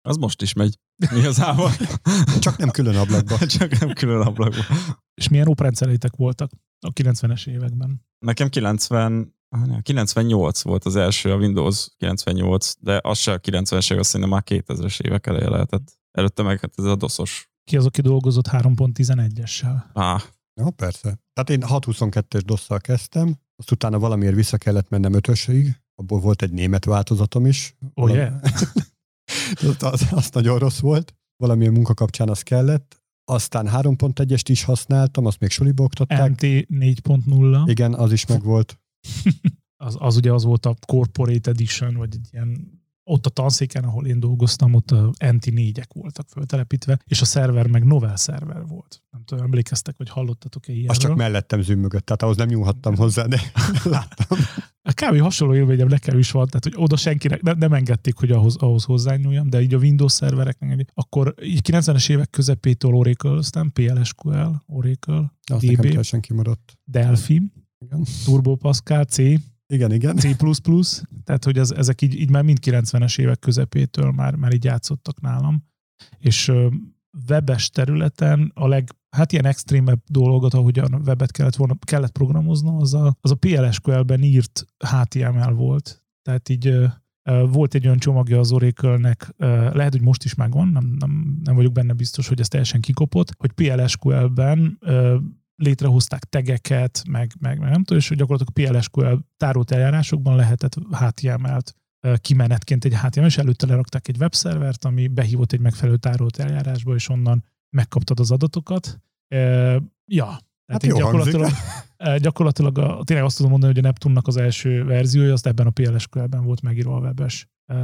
Az most is megy. Igazából. Csak nem külön ablakban. Csak nem külön ablakban. És milyen oprendszereitek voltak a 90-es években? Nekem 90, 98 volt az első, a Windows 98, de az se a 90-es évek, szerintem már 2000-es évek eleje lehetett. Előtte meg hát ez a doszos ki az, aki dolgozott 3.11-essel? Ah. Ja, persze. Tehát én 6.22-es dosszal kezdtem, azt utána valamiért vissza kellett mennem ötösig, abból volt egy német változatom is. Oh, yeah. az, az, nagyon rossz volt. Valamilyen munka kapcsán az kellett. Aztán 3.1-est is használtam, azt még suliba oktatták. MT 4.0. Igen, az is megvolt. az, az ugye az volt a Corporate Edition, vagy egy ilyen ott a tanszéken, ahol én dolgoztam, ott NT 4 voltak föltelepítve, és a szerver meg Novel szerver volt. Nem tudom, emlékeztek, vagy hallottatok-e ilyenről? Az csak mellettem zümmögött, tehát ahhoz nem nyúlhattam hozzá, de láttam. Kb. hasonló élményem nekem is volt, tehát hogy oda senkinek nem, nem engedték, hogy ahhoz, ahhoz hozzányúljam, de így a Windows szervereknek, akkor így 90-es évek közepétől Oracle, aztán PLSQL, Oracle, Azt DB, nekem kimaradt. Delphi, Igen. Turbo Pascal, C, Igen, igen. C++, tehát hogy ez, ezek így, így már mind 90-es évek közepétől már, már így játszottak nálam. És webes területen a leg, hát ilyen extrémebb dolgot, ahogy a webet kellett, volna, kellett programoznom, az a, az a PLSQL-ben írt HTML volt. Tehát így volt egy olyan csomagja az Oracle-nek, ö, lehet, hogy most is megvan, nem, nem, nem vagyok benne biztos, hogy ez teljesen kikopott, hogy PLSQL-ben létrehozták tegeket, meg, meg, meg nem tudom, és gyakorlatilag PLSQL tárolt eljárásokban lehetett HTML-t kimenetként egy HTML, és előtte lerakták egy webszervert, ami behívott egy megfelelő tárolt eljárásba, és onnan megkaptad az adatokat. E, ja, Hát jó gyakorlatilag, e, gyakorlatilag a, tényleg azt tudom mondani, hogy a Neptunnak az első verziója, azt ebben a PLSQL-ben volt megírva a webes. E,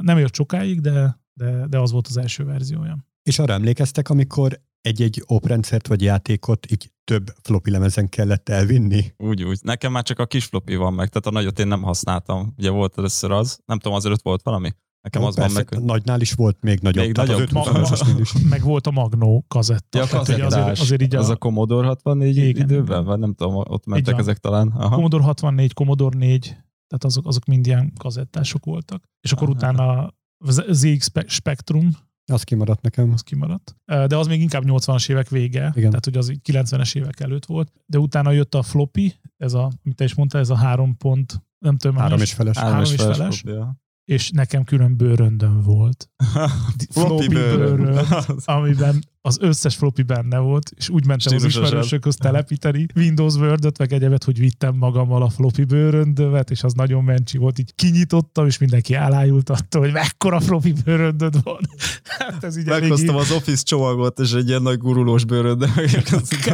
nem jött sokáig, de, de, de az volt az első verziója. És arra emlékeztek, amikor egy-egy oprendszert vagy játékot így több floppy lemezen kellett elvinni? Úgy, úgy. Nekem már csak a kis floppy van meg, tehát a nagyot én nem használtam. Ugye volt először az, nem tudom, az előtt volt valami? Nekem Ó, az van persze, meg, hogy Nagynál is volt még nagyobb. Még nagyobb. Az Ma, 525-ös is. meg volt a Magnó kazetta. Ja, Tehát, kazettás. azért, azért így a, az a Commodore 64 Igen, időben, vagy nem tudom, ott mentek van. ezek talán. Aha. Commodore 64, Commodore 4, tehát azok, azok mind ilyen kazettások voltak. És akkor Aha. utána az ZX Spe- Spectrum, Az kimaradt nekem. az kimaradt. De az még inkább 80-as évek vége, Igen. tehát hogy az így 90-es évek előtt volt. De utána jött a floppy, ez a, mit te is mondtál, ez a három pont, nem tudom, Három és feles. Három és feles feles? floppy, ja. És nekem külön bőröndöm volt, floppy bőrönd, amiben az összes floppy benne volt, és úgy mentem az Stílusosan. ismerősökhöz telepíteni Windows Word-öt, meg egyebet, hogy vittem magammal a floppy bőröndömet, és az nagyon mencsi volt, így kinyitottam, és mindenki elájult attól, hogy mekkora floppy bőröndöd van. Hát ez így Meghoztam az Office csomagot, és egy ilyen nagy gurulós bőröd, de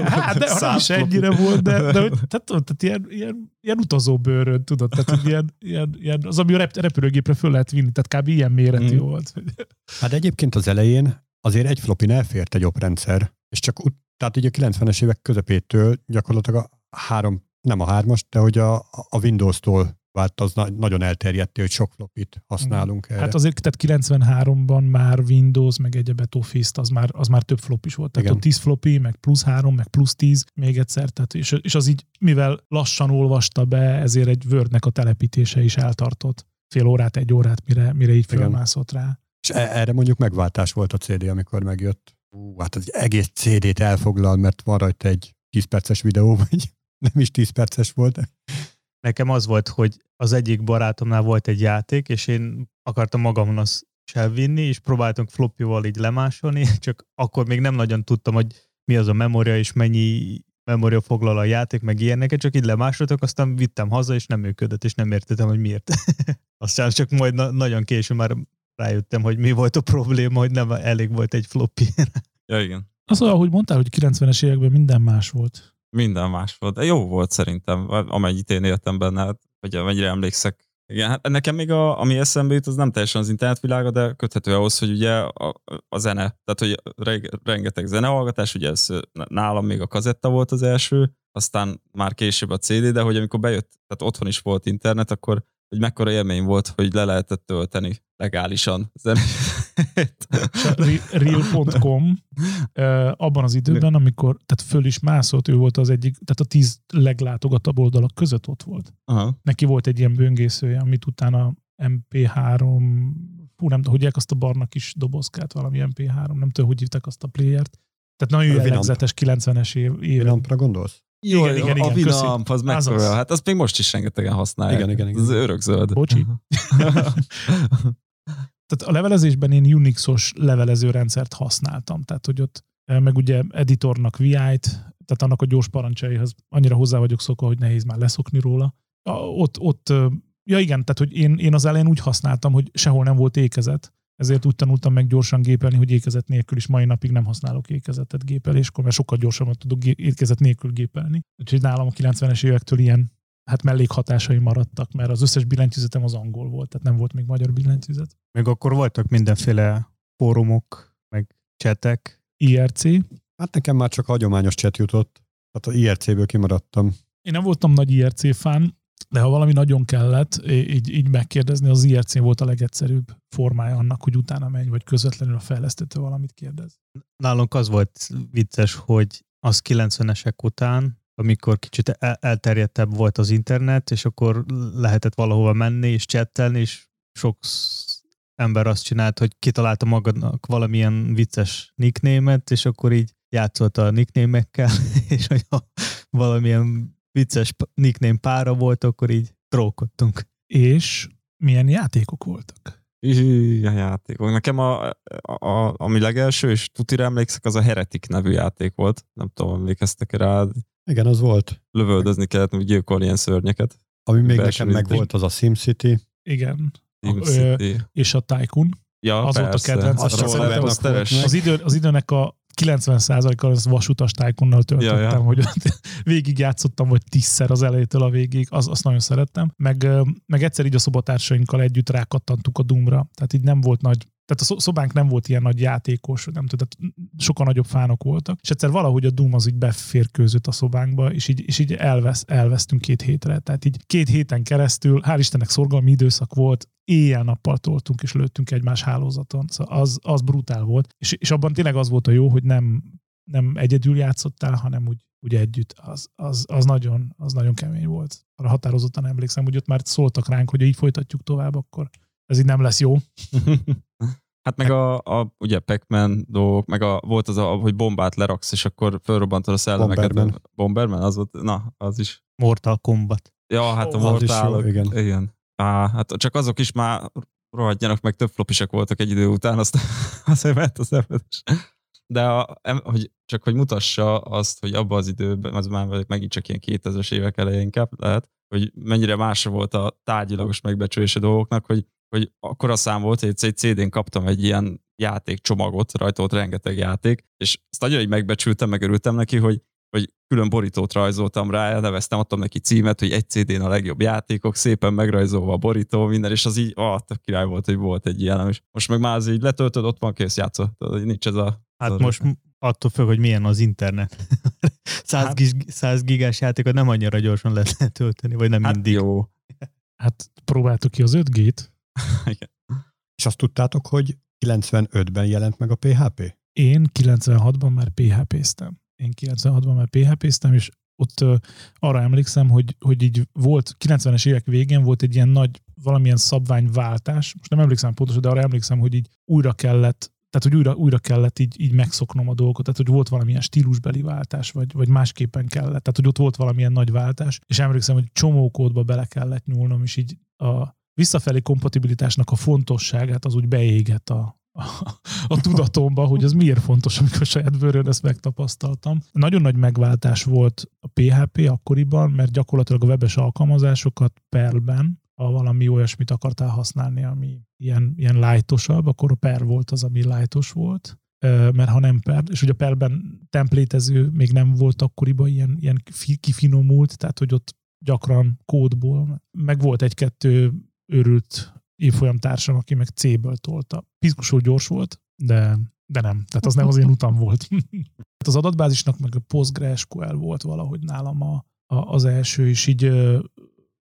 Hát, de nem is ennyire volt, de, de tehát, tudod, tehát ilyen, ilyen, ilyen utazó bőröd, tudod, tehát ilyen, ilyen, ilyen, az, ami a rep- repülőgépre föl lehet vinni, tehát kb. ilyen méretű Mm. volt. Hát egyébként az elején azért egy floppy elfért egy oprendszer, és csak ut- tehát így a 90-es évek közepétől gyakorlatilag a három, nem a hármas, de hogy a, a Windows-tól vált az na- nagyon elterjedt, hogy sok floppit használunk erre. Hát azért, tehát 93-ban már Windows, meg egyebet Office-t, az már, az már több flop is volt. Tehát Igen. ott 10 floppy, meg plusz 3, meg plusz 10, még egyszer. Tehát, és, és az így, mivel lassan olvasta be, ezért egy Wordnek a telepítése is eltartott fél órát, egy órát, mire, mire így fölmászott rá. És e- erre mondjuk megváltás volt a CD, amikor megjött. Ú, hát az egész CD-t elfoglal, mert van rajta egy 10 perces videó, vagy nem is 10 perces volt. Nekem az volt, hogy az egyik barátomnál volt egy játék, és én akartam magamon azt elvinni, és próbáltunk floppyval így lemásolni, csak akkor még nem nagyon tudtam, hogy mi az a memória, és mennyi memória foglal a játék, meg ilyeneket, csak így lemásoltak, aztán vittem haza, és nem működött, és nem értettem, hogy miért. aztán csak majd na- nagyon későn már rájöttem, hogy mi volt a probléma, hogy nem elég volt egy floppy. Ja, igen. Az, ahogy mondtál, hogy 90-es években minden más volt. Minden más volt. De jó volt szerintem, amennyit én éltem benne, hát, vagy amennyire emlékszek. Igen, hát nekem még a, ami eszembe jut, az nem teljesen az internetvilága, de köthető ahhoz, hogy ugye a, a zene, tehát hogy reg, rengeteg zenehallgatás, ugye ez nálam még a kazetta volt az első, aztán már később a CD, de hogy amikor bejött, tehát otthon is volt internet, akkor hogy mekkora élmény volt, hogy le lehetett tölteni legálisan a Real.com abban az időben, amikor tehát föl is mászott, ő volt az egyik, tehát a tíz leglátogatabb oldalak között ott volt. Aha. Neki volt egy ilyen böngészője, amit utána MP3, fú, nem tudom, hogy hívják azt a barna kis dobozkát, valami MP3, nem tudom, hogy hívták azt a playert. Tehát nagyon jellegzetes 90-es év, éve. Vinampra gondolsz? Jó, Igen, igen, a igen, Winamp, az köszi. mekkora, hát azt még most is rengetegen használják. Igen, igen, igen. Az örökzöld. Bocsi. Tehát a levelezésben én Unixos levelező rendszert használtam, tehát hogy ott eh, meg ugye editornak VI-t, tehát annak a gyors parancsaihoz annyira hozzá vagyok szokva, hogy nehéz már leszokni róla. A, ott, ott, ja igen, tehát hogy én, én az elején úgy használtam, hogy sehol nem volt ékezet, ezért úgy tanultam meg gyorsan gépelni, hogy ékezet nélkül is mai napig nem használok ékezetet gépeléskor, mert sokkal gyorsabban tudok ékezet nélkül gépelni. Úgyhogy nálam a 90-es évektől ilyen hát mellékhatásai maradtak, mert az összes billentyűzetem az angol volt, tehát nem volt még magyar billentyűzet. Meg akkor voltak mindenféle fórumok, meg csetek. IRC. Hát nekem már csak hagyományos chat jutott. Tehát a IRC-ből kimaradtam. Én nem voltam nagy IRC fán, de ha valami nagyon kellett, így, így megkérdezni, az IRC volt a legegyszerűbb formája annak, hogy utána menj, vagy közvetlenül a fejlesztőtől valamit kérdez. Nálunk az volt vicces, hogy az 90-esek után amikor kicsit el- elterjedtebb volt az internet, és akkor lehetett valahova menni és csettelni, és sok ember azt csinált, hogy kitalálta magadnak valamilyen vicces nickname-et, és akkor így játszott a nickname-ekkel, és hogyha valamilyen vicces nickname pára volt, akkor így trókodtunk. És milyen játékok voltak? Ihű, a játékok. Nekem a, a, a, ami legelső, és tutira emlékszek, az a Heretic nevű játék volt. Nem tudom, emlékeztek rá, Igen, az volt. lövöldözni kellett, gyilkolni ilyen szörnyeket. Ami még nekem meg volt, az a SimCity. Igen. Team Ö, City. És a Tycoon. Ja, az volt a kedvenc. Az Azt a csak roller szeretem, coasteres. Meg- Az, idő, az időnek a 90%-a az vasutas tájkonnal töltöttem, Ja, ja. hogy végig játszottam, vagy tízszer az elejétől a végig, az, azt nagyon szerettem. Meg, meg egyszer így a szobatársainkkal együtt rákattantuk a Doomra, tehát így nem volt nagy tehát a szo- szobánk nem volt ilyen nagy játékos, nem tudom, sokkal nagyobb fánok voltak, és egyszer valahogy a Doom az így beférkőzött a szobánkba, és így, és így elvesz, elvesztünk két hétre. Tehát így két héten keresztül, hál' Istennek szorgalmi időszak volt, éjjel-nappal toltunk és lőttünk egymás hálózaton. Szóval az, az brutál volt. És, és abban tényleg az volt a jó, hogy nem, nem egyedül játszottál, hanem úgy, úgy együtt. Az, az, az, nagyon, az nagyon kemény volt. Arra határozottan emlékszem, hogy ott már szóltak ránk, hogy így folytatjuk tovább, akkor ez így nem lesz jó. Hát meg a, a ugye Pac-Man dolgok, meg a, volt az, a, hogy bombát leraksz, és akkor fölrobbantod a szellemeket. Bomberman. Bomberman, az volt, na, az is. Mortal Kombat. Ja, hát a is jó, mortálok. igen. igen. Á, hát csak azok is már rohadjanak, meg több flopisek voltak egy idő után, azt azért ment az szenvedés. De a, hogy, csak hogy mutassa azt, hogy abban az időben, az már megint csak ilyen 2000-es évek elején inkább lehet, hogy mennyire más volt a tárgyilagos megbecsülése dolgoknak, hogy, hogy akkor a szám volt, hogy egy CD-n kaptam egy ilyen játékcsomagot, rajta volt rengeteg játék, és azt nagyon így megbecsültem, megörültem neki, hogy hogy külön borítót rajzoltam rá, elneveztem, adtam neki címet, hogy egy CD-n a legjobb játékok, szépen megrajzolva a borító, minden, és az így, ah, tök király volt, hogy volt egy ilyen, és most meg már az így letöltöd, ott van kész játszol, nincs ez a... Hát az- most attól függ, hogy milyen az internet. 100, Hát- gig, 100 gigás játékot nem annyira gyorsan lehet letölteni, vagy nem hát mindig. jó. Hát próbáltuk ki az 5G-t. Igen. És azt tudtátok, hogy 95-ben jelent meg a PHP? Én 96-ban már PHP-ztem. Én 96-ban már PHP-ztem, és ott ö, arra emlékszem, hogy, hogy így volt, 90-es évek végén volt egy ilyen nagy valamilyen szabványváltás, most nem emlékszem pontosan, de arra emlékszem, hogy így újra kellett tehát, hogy újra, újra kellett így, így megszoknom a dolgokat, tehát, hogy volt valamilyen stílusbeli váltás, vagy, vagy másképpen kellett, tehát, hogy ott volt valamilyen nagy váltás, és emlékszem, hogy csomó kódba bele kellett nyúlnom, és így a visszafelé kompatibilitásnak a fontosságát az úgy beégett a, a, tudatomba, hogy az miért fontos, amikor saját bőrön ezt megtapasztaltam. Nagyon nagy megváltás volt a PHP akkoriban, mert gyakorlatilag a webes alkalmazásokat Perlben, ha valami olyasmit akartál használni, ami ilyen, ilyen lightosabb, akkor a Per volt az, ami lightos volt, mert ha nem Per, és ugye a Perlben templétező még nem volt akkoriban ilyen, ilyen fi- kifinomult, tehát hogy ott gyakran kódból, meg volt egy-kettő őrült évfolyamtársam, aki meg C-ből tolta. Piszkusul gyors volt, de, de nem. Tehát az nem az én utam volt. Hát az adatbázisnak meg a PostgreSQL volt valahogy nálam a, a, az első, és így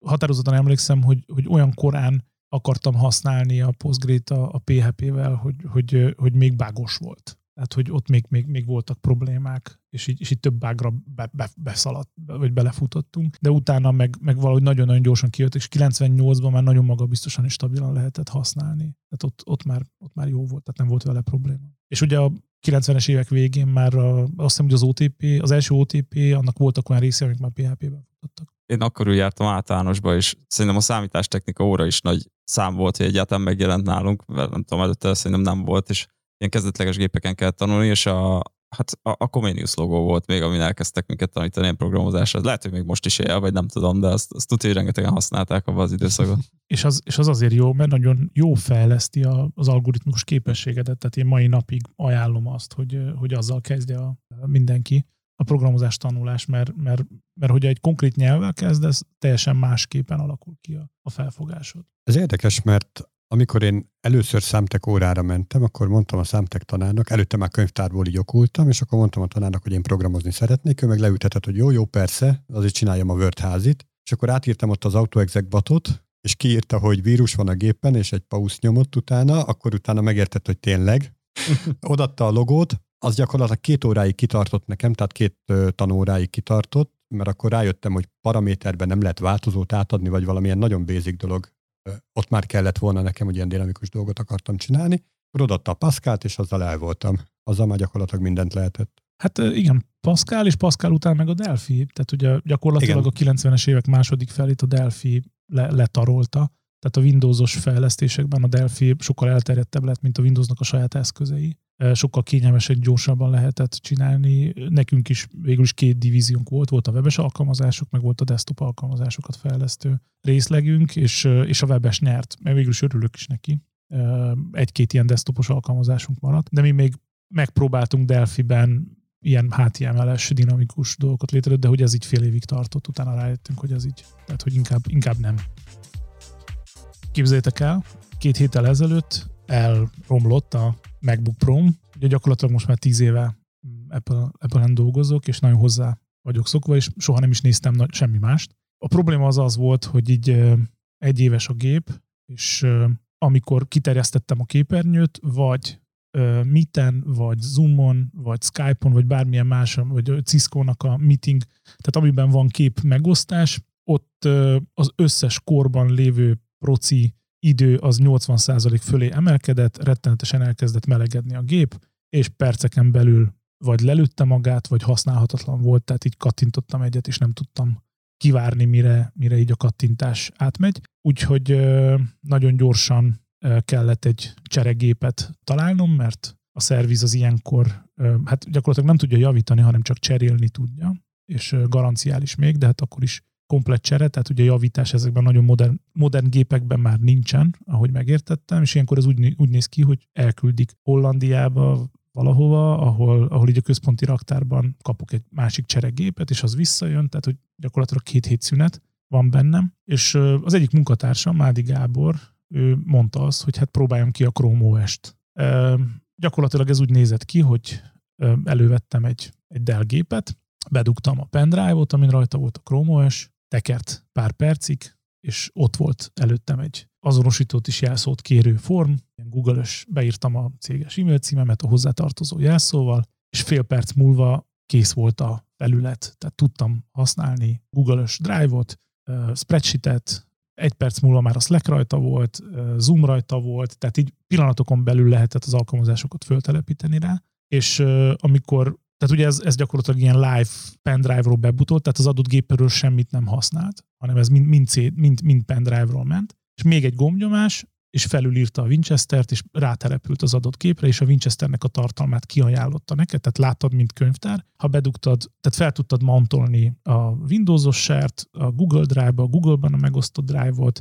határozottan emlékszem, hogy, hogy olyan korán akartam használni a Postgre-t a, a PHP-vel, hogy, hogy, hogy még bágos volt. Tehát, hogy ott még, még, még voltak problémák, és így, és így több bágra be, be, beszaladt, vagy belefutottunk, de utána meg, meg valahogy nagyon-nagyon gyorsan kijött, és 98-ban már nagyon magabiztosan és stabilan lehetett használni. Tehát ott, ott, már, ott már jó volt, tehát nem volt vele probléma. És ugye a 90-es évek végén már a, azt hiszem, hogy az OTP, az első OTP, annak voltak olyan részei, amik már PHP-ben futottak. Én akkor jártam általánosba, és szerintem a számítástechnika óra is nagy szám volt, hogy egyáltalán megjelent nálunk, mert nem tudom, előtte szerintem nem volt, és ilyen kezdetleges gépeken kell tanulni, és a, hát a, a Comenius logó volt még, amin elkezdtek minket tanítani ilyen programozásra. Lehet, hogy még most is él, vagy nem tudom, de azt, azt tudja, hogy rengetegen használták abban az időszakban. És az, és az azért jó, mert nagyon jó fejleszti a, az algoritmus képességedet, tehát én mai napig ajánlom azt, hogy, hogy azzal kezdje a, mindenki a programozás tanulás, mert, mert, mert hogyha egy konkrét nyelvvel kezdesz, teljesen másképpen alakul ki a, a felfogásod. Ez érdekes, mert amikor én először számtek órára mentem, akkor mondtam a számtek tanárnak, előtte már könyvtárból így okultam, és akkor mondtam a tanárnak, hogy én programozni szeretnék, ő meg leültetett, hogy jó, jó, persze, azért csináljam a Word házit, és akkor átírtam ott az AutoExec batot, és kiírta, hogy vírus van a gépen, és egy pausz nyomott utána, akkor utána megértett, hogy tényleg. Odatta a logót, az gyakorlatilag két óráig kitartott nekem, tehát két tanóráig kitartott, mert akkor rájöttem, hogy paraméterben nem lehet változót átadni, vagy valamilyen nagyon basic dolog. Ott már kellett volna nekem, hogy ilyen dinamikus dolgot akartam csinálni. Rodatta a Pascalt, és azzal el voltam. Azzal már gyakorlatilag mindent lehetett. Hát igen, Pascal és Pascal után meg a Delphi. Tehát ugye gyakorlatilag igen. a 90-es évek második felét a Delphi le, letarolta. Tehát a Windowsos fejlesztésekben a Delphi sokkal elterjedtebb lett, mint a Windowsnak a saját eszközei. Sokkal kényelmesebb, gyorsabban lehetett csinálni. Nekünk is végül is két divíziónk volt, volt a webes alkalmazások, meg volt a desktop alkalmazásokat fejlesztő részlegünk, és, és a webes nyert, meg végül is örülök is neki. Egy-két ilyen desktopos alkalmazásunk maradt, de mi még megpróbáltunk Delphi-ben ilyen HTML-es dinamikus dolgokat létrejött, de hogy ez így fél évig tartott, utána rájöttünk, hogy ez így, tehát hogy inkább, inkább nem. Képzeljétek el, két héttel ezelőtt elromlott a MacBook Pro, ugye gyakorlatilag most már tíz éve Apple, Apple-en dolgozok, és nagyon hozzá vagyok szokva, és soha nem is néztem semmi mást. A probléma az az volt, hogy így egy éves a gép, és amikor kiterjesztettem a képernyőt, vagy Meeten, vagy Zoomon, vagy Skype-on, vagy bármilyen más, vagy Cisco-nak a meeting, tehát amiben van kép megosztás, ott az összes korban lévő proci idő az 80% fölé emelkedett, rettenetesen elkezdett melegedni a gép, és perceken belül vagy lelőtte magát, vagy használhatatlan volt, tehát így kattintottam egyet, és nem tudtam kivárni, mire, mire így a kattintás átmegy. Úgyhogy nagyon gyorsan kellett egy cseregépet találnom, mert a szerviz az ilyenkor, hát gyakorlatilag nem tudja javítani, hanem csak cserélni tudja, és garanciális még, de hát akkor is komplet csere, tehát ugye javítás ezekben nagyon modern, modern gépekben már nincsen, ahogy megértettem, és ilyenkor ez úgy, úgy néz ki, hogy elküldik Hollandiába, valahova, ahol, ahol így a központi raktárban kapok egy másik cseregépet, és az visszajön, tehát hogy gyakorlatilag két hét szünet van bennem, és az egyik munkatársam, Mádi Gábor, ő mondta azt, hogy hát próbáljam ki a Chrome OS-t. E, gyakorlatilag ez úgy nézett ki, hogy elővettem egy, egy Dell gépet, bedugtam a pendrive-ot, amin rajta volt a Chrome OS, tekert pár percig, és ott volt előttem egy azonosítót is jelszót kérő form, Google-ös, beírtam a céges e-mail címemet a hozzátartozó jelszóval, és fél perc múlva kész volt a felület, tehát tudtam használni Google-ös Drive-ot, spreadsheet-et, egy perc múlva már a Slack rajta volt, Zoom rajta volt, tehát így pillanatokon belül lehetett az alkalmazásokat föltelepíteni rá, és amikor tehát ugye ez, ez gyakorlatilag ilyen live pendrive-ról bebutolt, tehát az adott gépről semmit nem használt, hanem ez mind, mind, mind, mind pendrive-ról ment. És még egy gombnyomás, és felülírta a Winchester-t, és rátelepült az adott képre, és a Winchesternek a tartalmát kiajánlotta neked, tehát láttad, mint könyvtár. Ha bedugtad, tehát fel tudtad mantolni a Windows-os share a Google Drive-ba, a Google-ban a megosztott Drive-ot,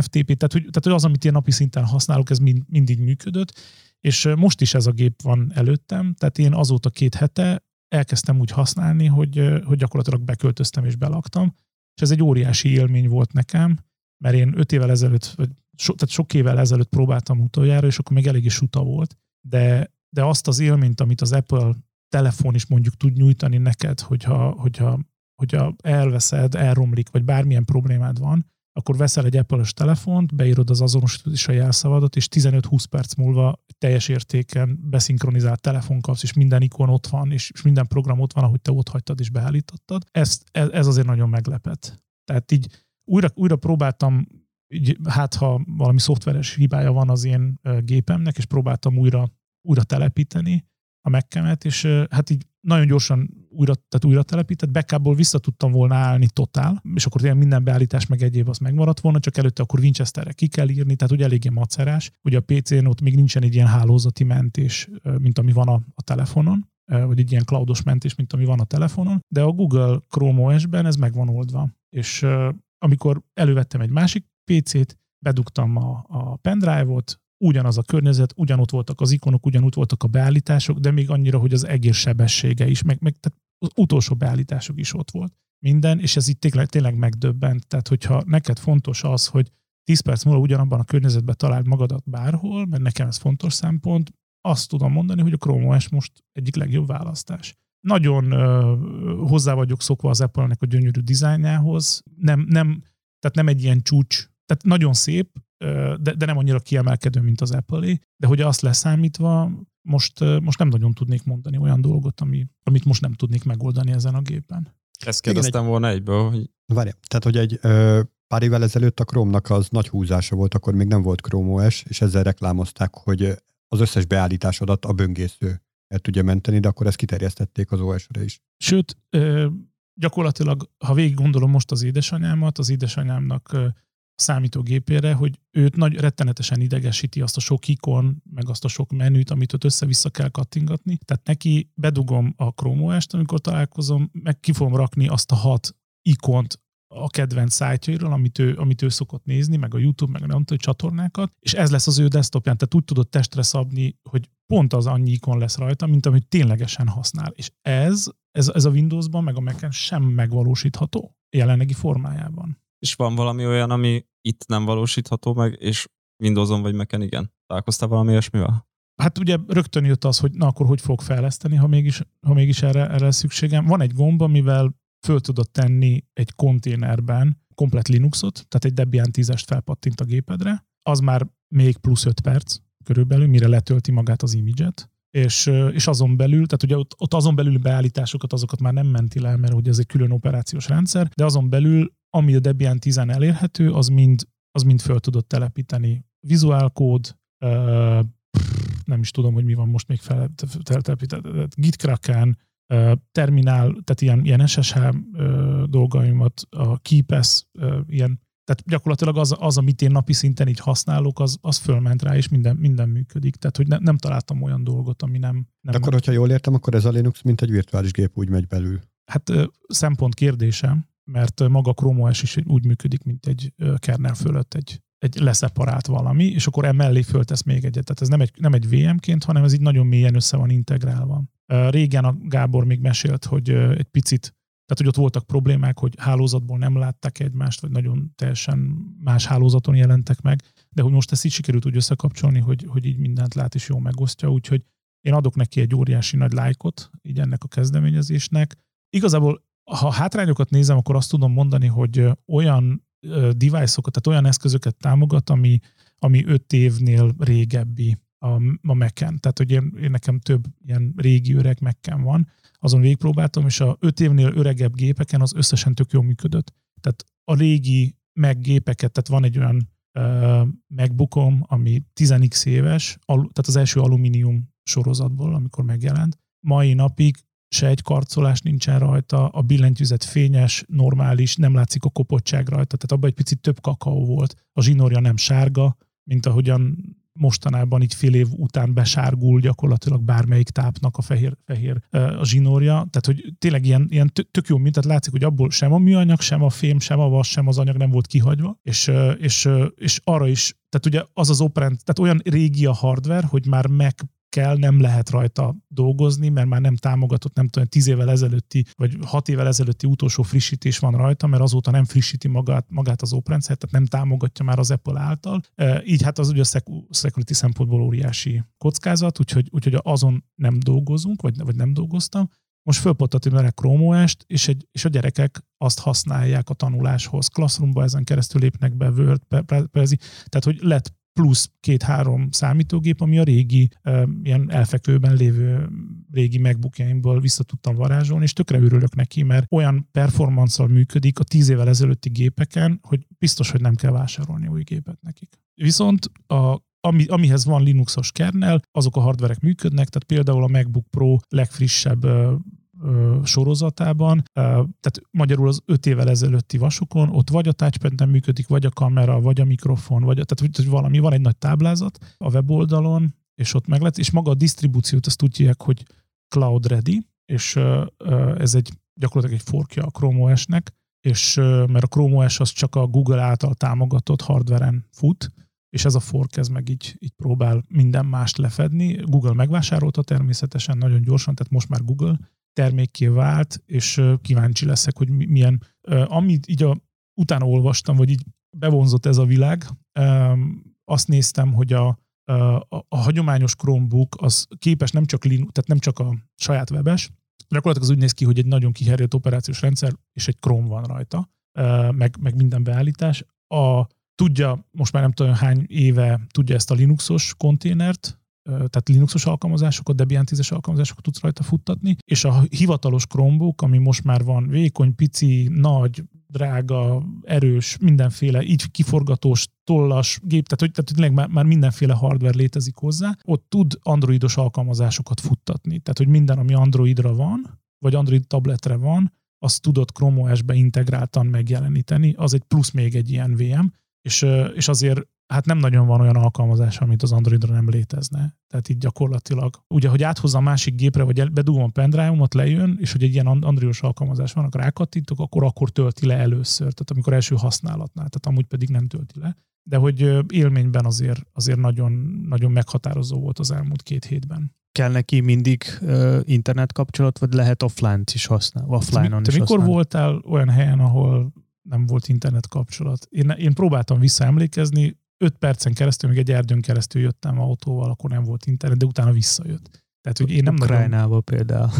FTP, tehát hogy, tehát hogy az, amit én napi szinten használok, ez mind, mindig működött, és most is ez a gép van előttem, tehát én azóta két hete elkezdtem úgy használni, hogy, hogy gyakorlatilag beköltöztem és belaktam, és ez egy óriási élmény volt nekem, mert én öt évvel ezelőtt, vagy so, tehát sok évvel ezelőtt próbáltam utoljára, és akkor még eléggé suta volt, de, de azt az élményt, amit az Apple telefon is mondjuk tud nyújtani neked, hogyha, hogyha, hogyha elveszed, elromlik, vagy bármilyen problémád van, akkor veszel egy Apple-os telefont, beírod az azonosítót és a jelszavadat, és 15-20 perc múlva teljes értéken beszinkronizált telefon kapsz, és minden ikon ott van, és, és minden program ott van, ahogy te ott hagytad és beállítottad. Ezt, ez, ez azért nagyon meglepett. Tehát így újra, újra próbáltam, hát ha valami szoftveres hibája van az én gépemnek, és próbáltam újra, újra telepíteni a megkemet, és hát így nagyon gyorsan újra, tehát újra telepített, backupból vissza tudtam volna állni totál, és akkor tényleg minden beállítás meg egyéb az megmaradt volna, csak előtte akkor Winchesterre ki kell írni, tehát ugye eléggé macerás. Ugye a PC-n ott még nincsen egy ilyen hálózati mentés, mint ami van a, a telefonon, vagy egy ilyen cloudos mentés, mint ami van a telefonon, de a Google Chrome OS-ben ez meg van oldva. És amikor elővettem egy másik PC-t, bedugtam a, a pendrive-ot, ugyanaz a környezet, ugyanott voltak az ikonok, ugyanott voltak a beállítások, de még annyira, hogy az egész sebessége is, meg, meg tehát az utolsó beállítások is ott volt. Minden, és ez itt tényleg, tényleg megdöbbent. Tehát, hogyha neked fontos az, hogy 10 perc múlva ugyanabban a környezetben találd magadat bárhol, mert nekem ez fontos szempont, azt tudom mondani, hogy a Chrome OS most egyik legjobb választás. Nagyon uh, hozzá vagyok szokva az Apple-nek a gyönyörű dizájnjához. Nem, nem, tehát nem egy ilyen csúcs, tehát nagyon szép, de, de nem annyira kiemelkedő, mint az apple de hogy azt leszámítva, most, most nem nagyon tudnék mondani olyan dolgot, ami, amit most nem tudnék megoldani ezen a gépen. Ezt kérdeztem volna egyből, hogy Várj, tehát hogy egy ö, pár évvel ezelőtt a Chrome-nak az nagy húzása volt, akkor még nem volt Chrome OS, és ezzel reklámozták, hogy az összes beállításodat a böngésző el tudja menteni, de akkor ezt kiterjesztették az OS-re is. Sőt, gyakorlatilag, ha végig gondolom most az édesanyámat, az édesanyámnak számítógépére, hogy őt nagy rettenetesen idegesíti azt a sok ikon, meg azt a sok menüt, amit ott össze-vissza kell kattingatni. Tehát neki bedugom a Chrome OS-t, amikor találkozom, meg ki fogom rakni azt a hat ikont a kedvenc szájtjairól, amit ő, amit ő szokott nézni, meg a YouTube, meg a nem tudom, csatornákat, és ez lesz az ő desktopján, tehát úgy tudod testre szabni, hogy pont az annyi ikon lesz rajta, mint amit ténylegesen használ. És ez, ez, ez a Windowsban, meg a Mac-en sem megvalósítható jelenlegi formájában. és van valami olyan, ami itt nem valósítható meg, és Windowson vagy Mac-en igen. Találkoztál valami olyasmivel? Hát ugye rögtön jött az, hogy na akkor hogy fog fejleszteni, ha mégis, ha mégis erre, erre szükségem. Van egy gomb, amivel föl tudod tenni egy konténerben komplet Linuxot, tehát egy Debian 10-est felpattint a gépedre, az már még plusz 5 perc körülbelül, mire letölti magát az image-et, és, és azon belül, tehát ugye ott, ott azon belül beállításokat, azokat már nem menti le, mert ugye ez egy külön operációs rendszer, de azon belül, ami a Debian 10 elérhető, az mind, az mind föl tudod telepíteni. Vizuálkód, nem is tudom, hogy mi van most még fel, telepített, Gitkraken, terminál, tehát ilyen, ilyen SSH dolgaimat, a Keepes, ilyen, tehát gyakorlatilag az, az, amit én napi szinten így használok, az, az fölment rá, és minden, minden működik. Tehát, hogy ne, nem találtam olyan dolgot, ami nem... nem De akkor, hogyha jól értem, akkor ez a Linux, mint egy virtuális gép úgy megy belül. Hát szempont kérdésem, mert maga Chrome OS is úgy működik, mint egy kernel fölött egy, egy leszeparált valami, és akkor emellé föltesz még egyet. Tehát ez nem egy, nem egy VM-ként, hanem ez így nagyon mélyen össze van integrálva. Régen a Gábor még mesélt, hogy egy picit, tehát hogy ott voltak problémák, hogy hálózatból nem látták egymást, vagy nagyon teljesen más hálózaton jelentek meg, de hogy most ezt így sikerült úgy összekapcsolni, hogy, hogy így mindent lát és jól megosztja, úgyhogy én adok neki egy óriási nagy lájkot így ennek a kezdeményezésnek. Igazából, ha hátrányokat nézem, akkor azt tudom mondani, hogy olyan device-okat, tehát olyan eszközöket támogat, ami, ami öt évnél régebbi a, a Mac-en. Tehát, hogy én, én nekem több ilyen régi öreg mac van, azon végigpróbáltam, és a öt évnél öregebb gépeken az összesen tök jól működött. Tehát a régi Mac gépeket, tehát van egy olyan uh, MacBookom, ami 10x éves, alu, tehát az első alumínium sorozatból, amikor megjelent. Mai napig se egy karcolás nincsen rajta, a billentyűzet fényes, normális, nem látszik a kopottság rajta, tehát abban egy picit több kakaó volt. A zsinórja nem sárga, mint ahogyan mostanában így fél év után besárgul gyakorlatilag bármelyik tápnak a fehér, fehér a zsinórja. Tehát, hogy tényleg ilyen, ilyen tök jó, mint tehát látszik, hogy abból sem a műanyag, sem a fém, sem a vas, sem az anyag nem volt kihagyva, és, és, és arra is, tehát ugye az az operant, tehát olyan régi a hardware, hogy már Mac kell, nem lehet rajta dolgozni, mert már nem támogatott, nem tudom, tíz évvel ezelőtti, vagy hat évvel ezelőtti utolsó frissítés van rajta, mert azóta nem frissíti magát, magát az OpenRendszer, tehát nem támogatja már az Apple által. E, így hát az ugye a security szempontból óriási kockázat, úgyhogy, úgyhogy azon nem dolgozunk, vagy, vagy nem dolgoztam. Most fölpottatni vele Chrome OS-t, és, egy, és a gyerekek azt használják a tanuláshoz. Classroomba ezen keresztül lépnek be, Word, Prezi, tehát hogy lett plusz két-három számítógép, ami a régi, ilyen elfekvőben lévő régi MacBookjaimból vissza tudtam varázsolni, és tökre örülök neki, mert olyan performance működik a tíz évvel ezelőtti gépeken, hogy biztos, hogy nem kell vásárolni új gépet nekik. Viszont a ami, amihez van Linuxos kernel, azok a hardverek működnek, tehát például a MacBook Pro legfrissebb sorozatában, tehát magyarul az öt évvel ezelőtti vasukon, ott vagy a touchpad nem működik, vagy a kamera, vagy a mikrofon, vagy tehát hogy valami, van egy nagy táblázat a weboldalon, és ott meg lehet, és maga a disztribúciót azt hívják, hogy Cloud Ready, és ez egy gyakorlatilag egy forkja a Chrome OS-nek, és mert a Chrome OS az csak a Google által támogatott hardveren fut, és ez a fork ez meg így, így próbál minden mást lefedni. Google megvásárolta természetesen nagyon gyorsan, tehát most már Google termékké vált, és kíváncsi leszek, hogy milyen, amit így a, utána olvastam, vagy így bevonzott ez a világ, azt néztem, hogy a, a, a hagyományos Chromebook az képes nem csak Linux, tehát nem csak a saját webes, gyakorlatilag az úgy néz ki, hogy egy nagyon kiherült operációs rendszer, és egy Chrome van rajta, meg, meg minden beállítás. A, tudja, most már nem tudom hány éve tudja ezt a Linuxos konténert, tehát Linuxos alkalmazásokat, Debian 10-es alkalmazásokat tudsz rajta futtatni, és a hivatalos Chromebook, ami most már van vékony, pici, nagy, drága, erős, mindenféle, így kiforgatós, tollas gép, tehát, hogy, tehát tényleg már, már mindenféle hardware létezik hozzá, ott tud androidos alkalmazásokat futtatni. Tehát, hogy minden, ami androidra van, vagy android tabletre van, azt tudod Chrome OS-be integráltan megjeleníteni, az egy plusz még egy ilyen VM, és, és azért hát nem nagyon van olyan alkalmazás, amit az Androidra nem létezne. Tehát így gyakorlatilag, ugye, hogy áthozza a másik gépre, vagy bedugom a pendrive-omat, lejön, és hogy egy ilyen androidos alkalmazás van, akkor rákattintok, akkor akkor tölti le először, tehát amikor első használatnál, tehát amúgy pedig nem tölti le. De hogy élményben azért, azért nagyon, nagyon meghatározó volt az elmúlt két hétben. Kell neki mindig uh, internet kapcsolat, vagy lehet offline-t is használni? Offline-on te, te mikor használni? voltál olyan helyen, ahol nem volt internet kapcsolat? Én, én próbáltam visszaemlékezni, öt percen keresztül, még egy erdőn keresztül jöttem autóval, akkor nem volt internet, de utána visszajött. Tehát, hogy én nem Ukrajnával nagyon... például.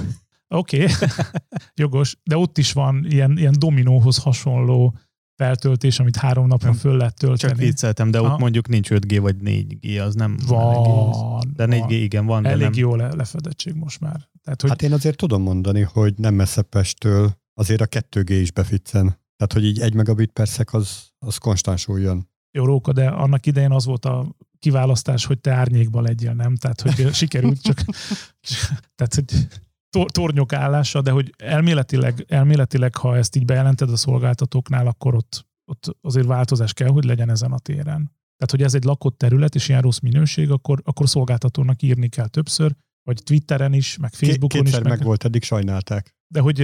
Oké, okay. jogos, de ott is van ilyen, ilyen dominóhoz hasonló feltöltés, amit három napon föl lehet tölteni. Csak vicceltem, de ott ha? mondjuk nincs 5G vagy 4G, az nem van, De 4G van. igen, van. Elég nem... jó le, lefedettség most már. Tehát, hogy... Hát én azért tudom mondani, hogy nem messze Pesttől azért a 2G is beficcen. Tehát, hogy így egy megabit per szek az, az konstansul jön jó róka, de annak idején az volt a kiválasztás, hogy te árnyékba legyél, nem? Tehát, hogy sikerült csak, tehát, hogy tor- tornyok állása, de hogy elméletileg, elméletileg, ha ezt így bejelented a szolgáltatóknál, akkor ott, ott azért változás kell, hogy legyen ezen a téren. Tehát, hogy ez egy lakott terület, és ilyen rossz minőség, akkor, akkor szolgáltatónak írni kell többször, vagy Twitteren is, meg Facebookon Kétszer is. meg, meg volt, eddig sajnálták. De hogy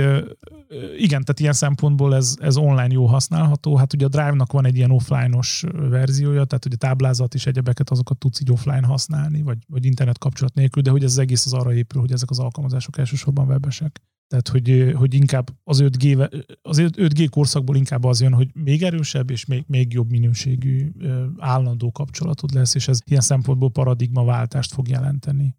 igen, tehát ilyen szempontból ez, ez online jó használható. Hát ugye a Drive-nak van egy ilyen offline-os verziója, tehát hogy a táblázat is egyebeket azokat tudsz így offline használni, vagy, vagy internet kapcsolat nélkül, de hogy ez az egész az arra épül, hogy ezek az alkalmazások elsősorban webesek. Tehát, hogy, hogy inkább az 5G, az 5G korszakból inkább az jön, hogy még erősebb és még, még jobb minőségű állandó kapcsolatod lesz, és ez ilyen szempontból paradigmaváltást fog jelenteni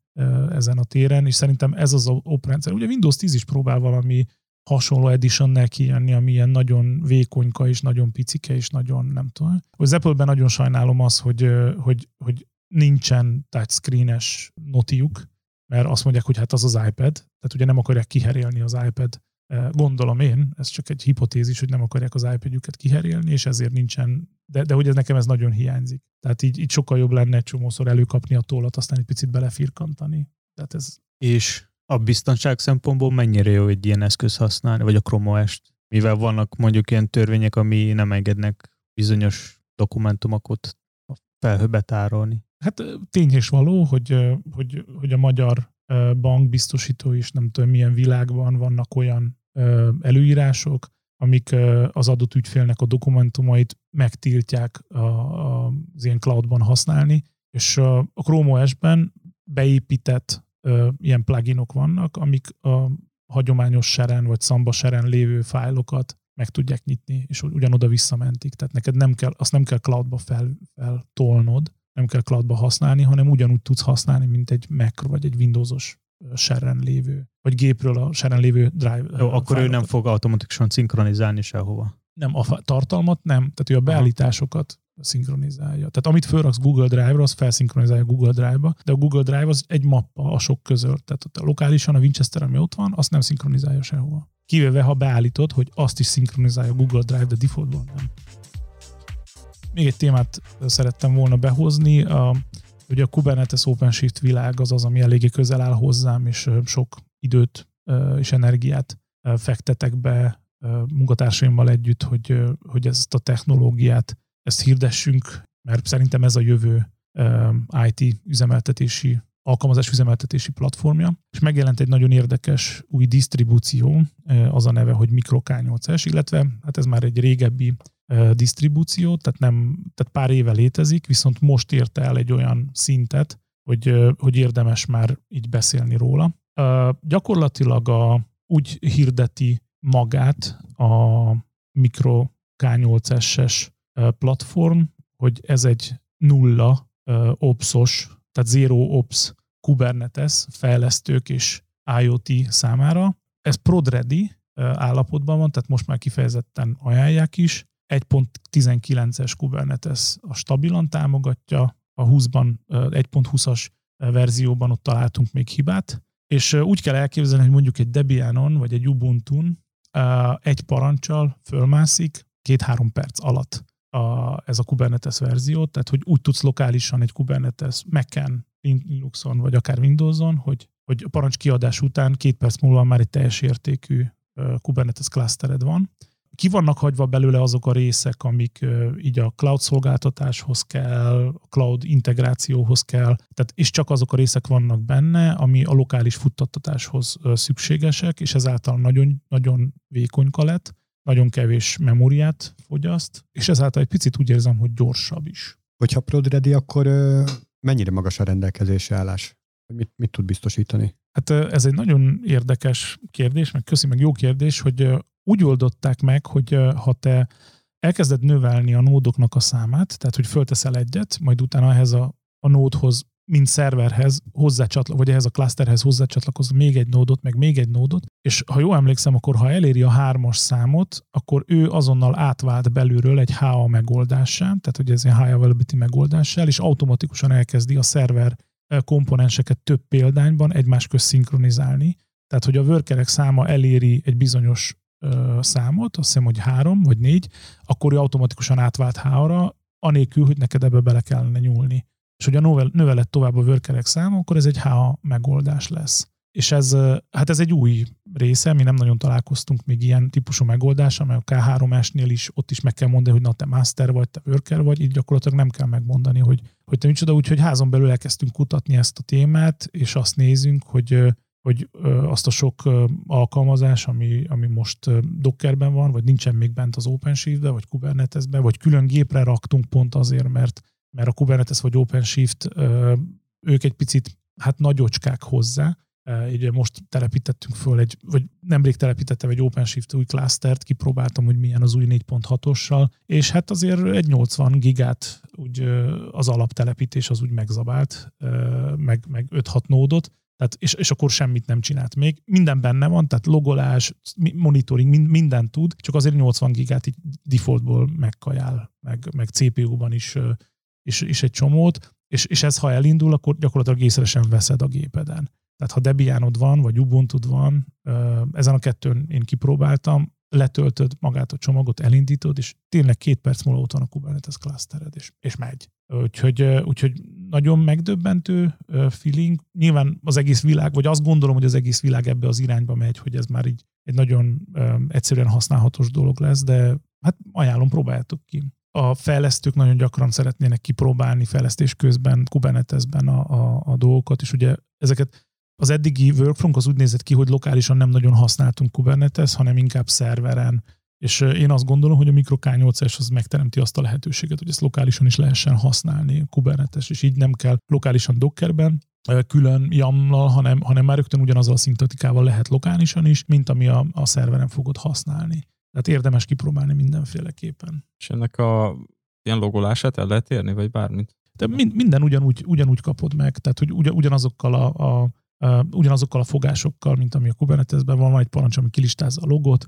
ezen a téren, és szerintem ez az oprendszer. Ugye Windows 10 is próbál valami hasonló edition kijönni, ami ilyen nagyon vékonyka és nagyon picike és nagyon nem tudom. Az Apple-ben nagyon sajnálom az, hogy, hogy, hogy nincsen touchscreen-es notiuk, mert azt mondják, hogy hát az az iPad, tehát ugye nem akarják kiherélni az iPad Gondolom én, ez csak egy hipotézis, hogy nem akarják az iPad-jüket kiherélni, és ezért nincsen, de, de hogy ez nekem ez nagyon hiányzik. Tehát így, így sokkal jobb lenne egy csomószor előkapni a tollat, aztán egy picit belefirkantani. Tehát ez... És a biztonság szempontból mennyire jó egy ilyen eszköz használni, vagy a Chrome OS-t? Mivel vannak mondjuk ilyen törvények, ami nem engednek bizonyos dokumentumokat felhőbe tárolni. Hát tény és való, hogy, hogy, hogy a magyar bankbiztosító is nem tudom milyen világban vannak olyan előírások, amik az adott ügyfélnek a dokumentumait megtiltják az ilyen cloudban használni, és a Chrome OS-ben beépített ilyen pluginok vannak, amik a hagyományos seren vagy szamba seren lévő fájlokat meg tudják nyitni, és ugyanoda visszamentik. Tehát neked nem kell, azt nem kell cloudba fel, feltolnod, nem kell cloudba használni, hanem ugyanúgy tudsz használni, mint egy Mac vagy egy Windowsos seren lévő, vagy gépről a seren lévő drive. Jó, akkor ő nem fog automatikusan szinkronizálni sehova. Nem, a tartalmat nem, tehát ő a beállításokat szinkronizálja. Tehát amit felraksz Google Drive-ra, az felszinkronizálja Google Drive-ba, de a Google Drive az egy mappa a sok között. Tehát ott a lokálisan a Winchester, ami ott van, azt nem szinkronizálja sehova. Kivéve, ha beállítod, hogy azt is szinkronizálja Google Drive, de defaultban nem. Még egy témát szerettem volna behozni. A, ugye a Kubernetes OpenShift világ az az, ami eléggé közel áll hozzám, és sok időt és energiát fektetek be munkatársaimmal együtt, hogy, hogy ezt a technológiát, ezt hirdessünk, mert szerintem ez a jövő IT üzemeltetési, alkalmazás üzemeltetési platformja, és megjelent egy nagyon érdekes új disztribúció, az a neve, hogy Micro-K8S, illetve hát ez már egy régebbi disztribúció, tehát, nem, tehát pár éve létezik, viszont most érte el egy olyan szintet, hogy, hogy érdemes már így beszélni róla. Gyakorlatilag a, úgy hirdeti magát a Micro K8S-es platform, hogy ez egy nulla opsos, tehát zero ops Kubernetes fejlesztők és IoT számára. Ez prod állapotban van, tehát most már kifejezetten ajánlják is. 1.19-es Kubernetes a stabilan támogatja, a 20-ban 1.20-as verzióban ott találtunk még hibát, és úgy kell elképzelni, hogy mondjuk egy Debianon vagy egy Ubuntu-n egy parancsal fölmászik két-három perc alatt a, ez a Kubernetes verzió, tehát hogy úgy tudsz lokálisan egy Kubernetes Mac-en, Linuxon vagy akár Windowson, hogy, hogy a parancs kiadás után két perc múlva már egy teljes értékű Kubernetes clustered van, ki vannak hagyva belőle azok a részek, amik így a cloud szolgáltatáshoz kell, a cloud integrációhoz kell, tehát és csak azok a részek vannak benne, ami a lokális futtattatáshoz szükségesek, és ezáltal nagyon, nagyon vékonyka lett, nagyon kevés memóriát fogyaszt, és ezáltal egy picit úgy érzem, hogy gyorsabb is. Hogyha prod ready, akkor mennyire magas a rendelkezési állás? Mit, mit tud biztosítani? Hát ez egy nagyon érdekes kérdés, meg köszi, meg jó kérdés, hogy úgy oldották meg, hogy ha te elkezded növelni a nódoknak a számát, tehát hogy fölteszel egyet, majd utána ehhez a, a nódhoz, mint szerverhez hozzácsatla, vagy ehhez a clusterhez hozzácsatlakozva még egy nódot, meg még egy nódot, és ha jól emlékszem, akkor ha eléri a hármas számot, akkor ő azonnal átvált belülről egy HA megoldássá, tehát hogy ez egy high availability megoldással, és automatikusan elkezdi a szerver komponenseket több példányban egymás közt szinkronizálni. Tehát, hogy a workerek száma eléri egy bizonyos számot, azt hiszem, hogy három vagy négy, akkor ő automatikusan átvált H-ra, anélkül, hogy neked ebbe bele kellene nyúlni. És hogy a növelett tovább a workerek száma, akkor ez egy H megoldás lesz. És ez, hát ez egy új része, mi nem nagyon találkoztunk még ilyen típusú megoldással, mert a K3-esnél is ott is meg kell mondani, hogy na te master vagy, te worker vagy, így gyakorlatilag nem kell megmondani, hogy, hogy te micsoda, úgyhogy házon belül elkezdtünk kutatni ezt a témát, és azt nézünk, hogy hogy azt a sok alkalmazás, ami, ami most Dockerben van, vagy nincsen még bent az OpenShift-be, vagy Kubernetesbe, vagy külön gépre raktunk pont azért, mert, mert a Kubernetes vagy OpenShift ők egy picit hát nagyocskák hozzá, így most telepítettünk föl egy, vagy nemrég telepítettem egy OpenShift új clustert, kipróbáltam, hogy milyen az új 4.6-ossal, és hát azért egy 80 gigát úgy az alaptelepítés az úgy megzabált, meg, meg 5-6 nódot, tehát, és, és akkor semmit nem csinált még. Minden benne van, tehát logolás, monitoring, mind, minden tud, csak azért 80 gigát így defaultból megkajál, meg, meg CPU-ban is, is, is egy csomót, és, és ez ha elindul, akkor gyakorlatilag észre veszed a gépeden. Tehát ha Debianod van, vagy ubuntu van, ezen a kettőn én kipróbáltam, letöltöd magát a csomagot, elindítod, és tényleg két perc múlva ott van a Kubernetes clustered, és, és megy. Úgyhogy, úgyhogy nagyon megdöbbentő feeling. Nyilván az egész világ, vagy azt gondolom, hogy az egész világ ebbe az irányba megy, hogy ez már így egy nagyon egyszerűen használhatós dolog lesz, de hát ajánlom, próbáljátok ki. A fejlesztők nagyon gyakran szeretnének kipróbálni fejlesztés közben, Kubernetesben a, a, a dolgokat, és ugye ezeket az eddigi workflow az úgy nézett ki, hogy lokálisan nem nagyon használtunk Kubernetes, hanem inkább szerveren. És én azt gondolom, hogy a Micro K8-es az megteremti azt a lehetőséget, hogy ezt lokálisan is lehessen használni Kubernetes, és így nem kell lokálisan Dockerben külön jamlal, hanem, hanem már rögtön ugyanazzal a szintetikával lehet lokálisan is, mint ami a, a szerveren fogod használni. Tehát érdemes kipróbálni mindenféleképpen. És ennek a ilyen logolását el lehet érni, vagy bármit? De minden ugyanúgy, ugyanúgy kapod meg, tehát hogy ugyanazokkal a, a ugyanazokkal a fogásokkal, mint ami a Kubernetesben van, van egy parancs, ami kilistázza a logot,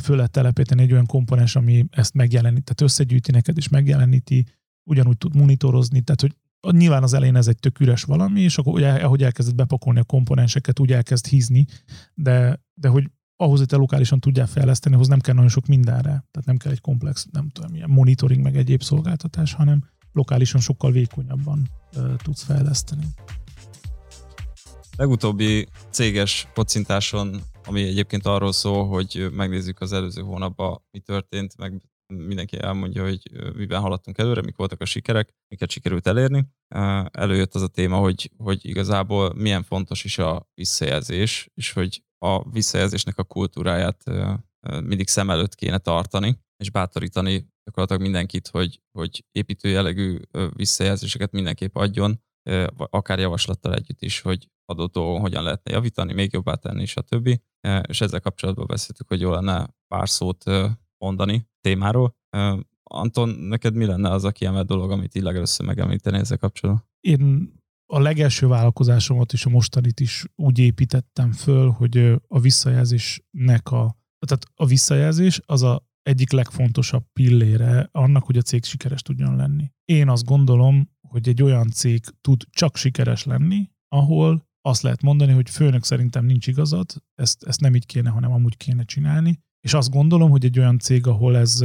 föl lehet telepíteni egy olyan komponens, ami ezt megjeleníti, tehát összegyűjti neked és megjeleníti, ugyanúgy tud monitorozni, tehát hogy nyilván az elején ez egy tök üres valami, és akkor ahogy elkezded bepakolni a komponenseket, úgy elkezd hízni, de, de hogy ahhoz, hogy te lokálisan tudjál fejleszteni, ahhoz nem kell nagyon sok mindenre. Tehát nem kell egy komplex, nem tudom, milyen monitoring, meg egyéb szolgáltatás, hanem lokálisan sokkal vékonyabban uh, tudsz fejleszteni legutóbbi céges kocintáson, ami egyébként arról szól, hogy megnézzük az előző hónapban mi történt, meg mindenki elmondja, hogy miben haladtunk előre, mik voltak a sikerek, miket sikerült elérni. Előjött az a téma, hogy, hogy igazából milyen fontos is a visszajelzés, és hogy a visszajelzésnek a kultúráját mindig szem előtt kéne tartani, és bátorítani gyakorlatilag mindenkit, hogy, hogy építő jellegű visszajelzéseket mindenképp adjon, akár javaslattal együtt is, hogy adott dolgon hogyan lehetne javítani, még jobbá tenni, stb. És ezzel kapcsolatban beszéltük, hogy jó lenne pár szót mondani témáról. Anton, neked mi lenne az a kiemelt dolog, amit így legelőször megemlíteni ezzel kapcsolatban? Én a legelső vállalkozásomat és a mostanit is úgy építettem föl, hogy a visszajelzésnek a, tehát a visszajelzés az a egyik legfontosabb pillére annak, hogy a cég sikeres tudjon lenni. Én azt gondolom, hogy egy olyan cég tud csak sikeres lenni, ahol azt lehet mondani, hogy főnök szerintem nincs igazad, ezt, ezt nem így kéne, hanem amúgy kéne csinálni. És azt gondolom, hogy egy olyan cég, ahol ez,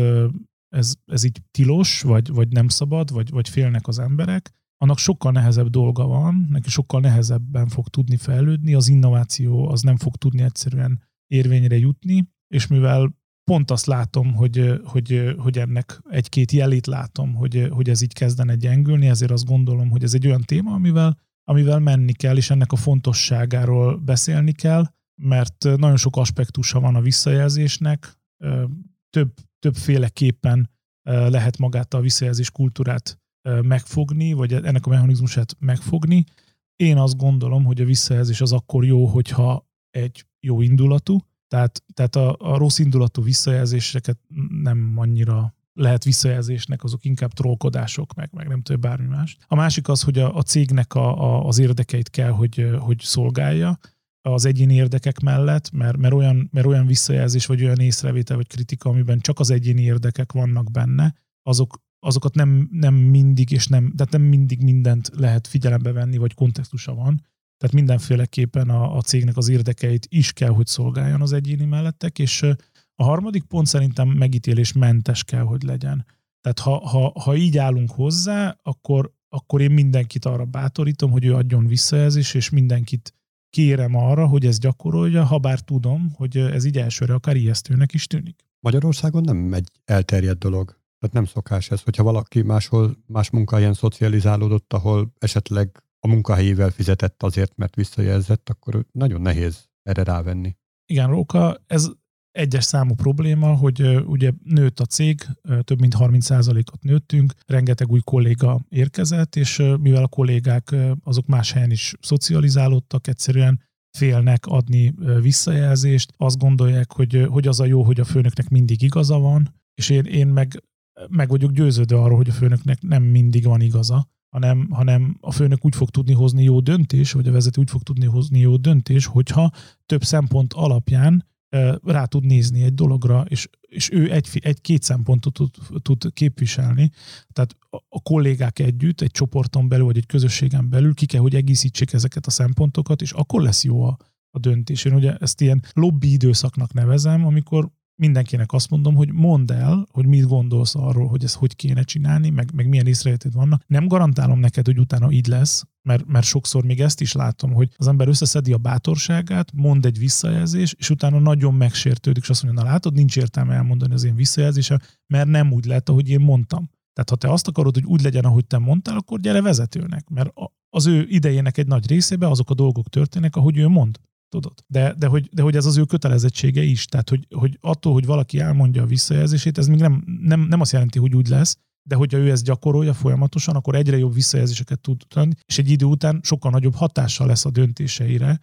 ez, ez így tilos, vagy, vagy nem szabad, vagy, vagy félnek az emberek, annak sokkal nehezebb dolga van, neki sokkal nehezebben fog tudni fejlődni, az innováció az nem fog tudni egyszerűen érvényre jutni, és mivel pont azt látom, hogy, hogy, hogy ennek egy-két jelét látom, hogy, hogy ez így kezdene gyengülni, ezért azt gondolom, hogy ez egy olyan téma, amivel, amivel menni kell, és ennek a fontosságáról beszélni kell, mert nagyon sok aspektusa van a visszajelzésnek, több, többféleképpen lehet magát a visszajelzés kultúrát megfogni, vagy ennek a mechanizmusát megfogni. Én azt gondolom, hogy a visszajelzés az akkor jó, hogyha egy jó indulatú, tehát, tehát a, a rossz indulatú visszajelzéseket nem annyira lehet visszajelzésnek, azok inkább trollkodások, meg, meg nem tudom, bármi más. A másik az, hogy a, a cégnek a, a, az érdekeit kell, hogy, hogy szolgálja az egyéni érdekek mellett, mert, mert, olyan, mert olyan visszajelzés, vagy olyan észrevétel, vagy kritika, amiben csak az egyéni érdekek vannak benne, azok, azokat nem, nem mindig, és nem, tehát nem mindig mindent lehet figyelembe venni, vagy kontextusa van. Tehát mindenféleképpen a, a cégnek az érdekeit is kell, hogy szolgáljon az egyéni mellettek, és a harmadik pont szerintem megítélés mentes kell, hogy legyen. Tehát ha, ha, ha így állunk hozzá, akkor, akkor én mindenkit arra bátorítom, hogy ő adjon visszajelzés, és mindenkit kérem arra, hogy ez gyakorolja, ha bár tudom, hogy ez így elsőre akár ijesztőnek is tűnik. Magyarországon nem egy elterjedt dolog. Tehát nem szokás ez, hogyha valaki máshol, más munkahelyen szocializálódott, ahol esetleg a munkahelyével fizetett azért, mert visszajelzett, akkor nagyon nehéz erre rávenni. Igen, Róka, ez egyes számú probléma, hogy ugye nőtt a cég, több mint 30%-ot nőttünk, rengeteg új kolléga érkezett, és mivel a kollégák azok más helyen is szocializálódtak, egyszerűen félnek adni visszajelzést, azt gondolják, hogy, hogy az a jó, hogy a főnöknek mindig igaza van, és én, én meg, meg vagyok győződve arról, hogy a főnöknek nem mindig van igaza, hanem, hanem a főnök úgy fog tudni hozni jó döntés, vagy a vezető úgy fog tudni hozni jó döntés, hogyha több szempont alapján rá tud nézni egy dologra, és, és ő egy, egy-két szempontot tud, tud képviselni. Tehát a kollégák együtt, egy csoporton belül, vagy egy közösségen belül ki kell, hogy egészítsék ezeket a szempontokat, és akkor lesz jó a, a döntés. Én ugye ezt ilyen lobby időszaknak nevezem, amikor mindenkinek azt mondom, hogy mondd el, hogy mit gondolsz arról, hogy ezt hogy kéne csinálni, meg, meg milyen észrevételed vannak. Nem garantálom neked, hogy utána így lesz, mert, mert sokszor még ezt is látom, hogy az ember összeszedi a bátorságát, mond egy visszajelzés, és utána nagyon megsértődik, és azt mondja, na látod, nincs értelme elmondani az én visszajelzésem, mert nem úgy lett, ahogy én mondtam. Tehát ha te azt akarod, hogy úgy legyen, ahogy te mondtál, akkor gyere vezetőnek, mert az ő idejének egy nagy részében azok a dolgok történnek, ahogy ő mond tudod. De, de, hogy, de hogy ez az ő kötelezettsége is. Tehát, hogy, hogy attól, hogy valaki elmondja a visszajelzését, ez még nem, nem, nem azt jelenti, hogy úgy lesz, de hogyha ő ezt gyakorolja folyamatosan, akkor egyre jobb visszajelzéseket tud adni, és egy idő után sokkal nagyobb hatással lesz a döntéseire,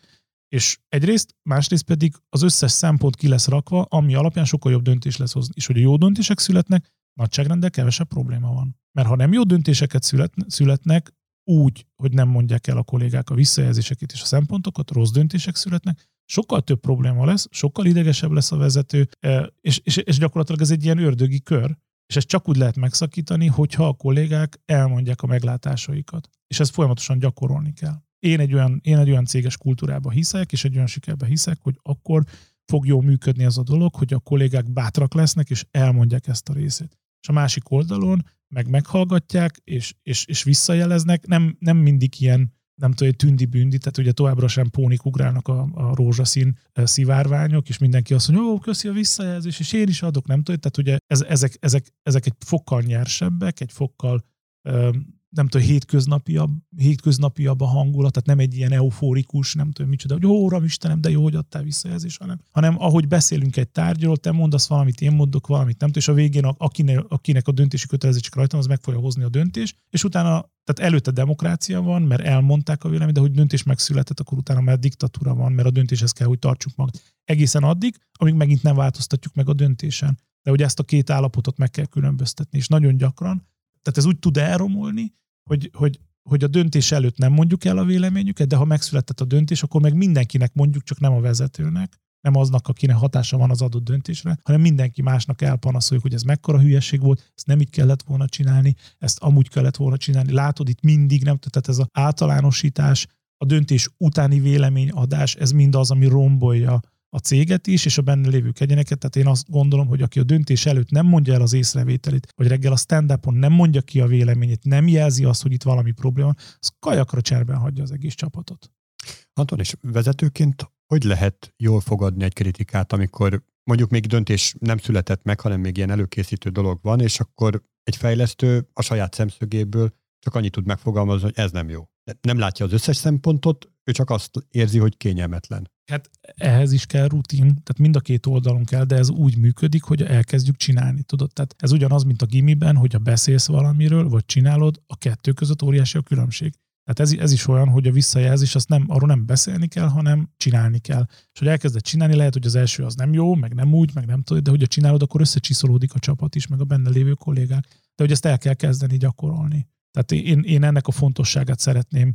és egyrészt, másrészt pedig az összes szempont ki lesz rakva, ami alapján sokkal jobb döntés lesz hozni. És hogy a jó döntések születnek, nagyságrendel kevesebb probléma van. Mert ha nem jó döntéseket születnek, úgy, hogy nem mondják el a kollégák a visszajelzéseket és a szempontokat, rossz döntések születnek, sokkal több probléma lesz, sokkal idegesebb lesz a vezető, e, és, és, és gyakorlatilag ez egy ilyen ördögi kör, és ezt csak úgy lehet megszakítani, hogyha a kollégák elmondják a meglátásaikat. És ezt folyamatosan gyakorolni kell. Én egy olyan, én egy olyan céges kultúrába hiszek, és egy olyan sikerbe hiszek, hogy akkor fog jól működni ez a dolog, hogy a kollégák bátrak lesznek, és elmondják ezt a részét. És a másik oldalon meg meghallgatják, és, és, és visszajeleznek, nem, nem mindig ilyen nem tudom, tündi bündi, tehát ugye továbbra sem pónik ugrálnak a, a rózsaszín szivárványok, és mindenki azt mondja, ó, köszi a visszajelzés, és én is adok, nem tudom, tehát ugye ez, ezek, ezek, ezek egy fokkal nyersebbek, egy fokkal nem tudom, hétköznapiabb, hétköznapiabb a hangulat, tehát nem egy ilyen euforikus, nem tudom micsoda, hogy ó, Uram Istenem, de jó, hogy adtál visszajelzést, hanem, hanem ahogy beszélünk egy tárgyról, te mondasz valamit, én mondok valamit, nem tudom, és a végén akinek, akinek a döntési kötelezettség rajta az meg fogja hozni a döntés, és utána, tehát előtte demokrácia van, mert elmondták a véleményt, de hogy döntés megszületett, akkor utána már diktatúra van, mert a döntéshez kell, hogy tartsuk mag. Egészen addig, amíg megint nem változtatjuk meg a döntésen. De hogy ezt a két állapotot meg kell különböztetni, és nagyon gyakran, tehát ez úgy tud elromolni, hogy, hogy, hogy a döntés előtt nem mondjuk el a véleményüket, de ha megszületett a döntés, akkor meg mindenkinek mondjuk, csak nem a vezetőnek. nem aznak, akinek hatása van az adott döntésre, hanem mindenki másnak elpanaszoljuk, hogy ez mekkora hülyeség volt, ezt nem így kellett volna csinálni, ezt amúgy kellett volna csinálni. Látod, itt mindig nem, tehát ez az általánosítás, a döntés utáni véleményadás, ez mind az, ami rombolja a céget is, és a benne lévő egyeneket. Tehát én azt gondolom, hogy aki a döntés előtt nem mondja el az észrevételét, vagy reggel a stand nem mondja ki a véleményét, nem jelzi azt, hogy itt valami probléma, az kajakra cserben hagyja az egész csapatot. Anton, és vezetőként hogy lehet jól fogadni egy kritikát, amikor mondjuk még döntés nem született meg, hanem még ilyen előkészítő dolog van, és akkor egy fejlesztő a saját szemszögéből csak annyit tud megfogalmazni, hogy ez nem jó. Nem látja az összes szempontot, ő csak azt érzi, hogy kényelmetlen. Hát ehhez is kell rutin, tehát mind a két oldalon kell, de ez úgy működik, hogy elkezdjük csinálni, tudod? Tehát ez ugyanaz, mint a gimiben, hogy ha beszélsz valamiről, vagy csinálod, a kettő között óriási a különbség. Tehát ez, ez is olyan, hogy a visszajelzés, azt nem, arról nem beszélni kell, hanem csinálni kell. És hogy elkezded csinálni, lehet, hogy az első az nem jó, meg nem úgy, meg nem tudod, de hogy a csinálod, akkor összecsiszolódik a csapat is, meg a benne lévő kollégák. De hogy ezt el kell kezdeni gyakorolni. Tehát én, én ennek a fontosságát szeretném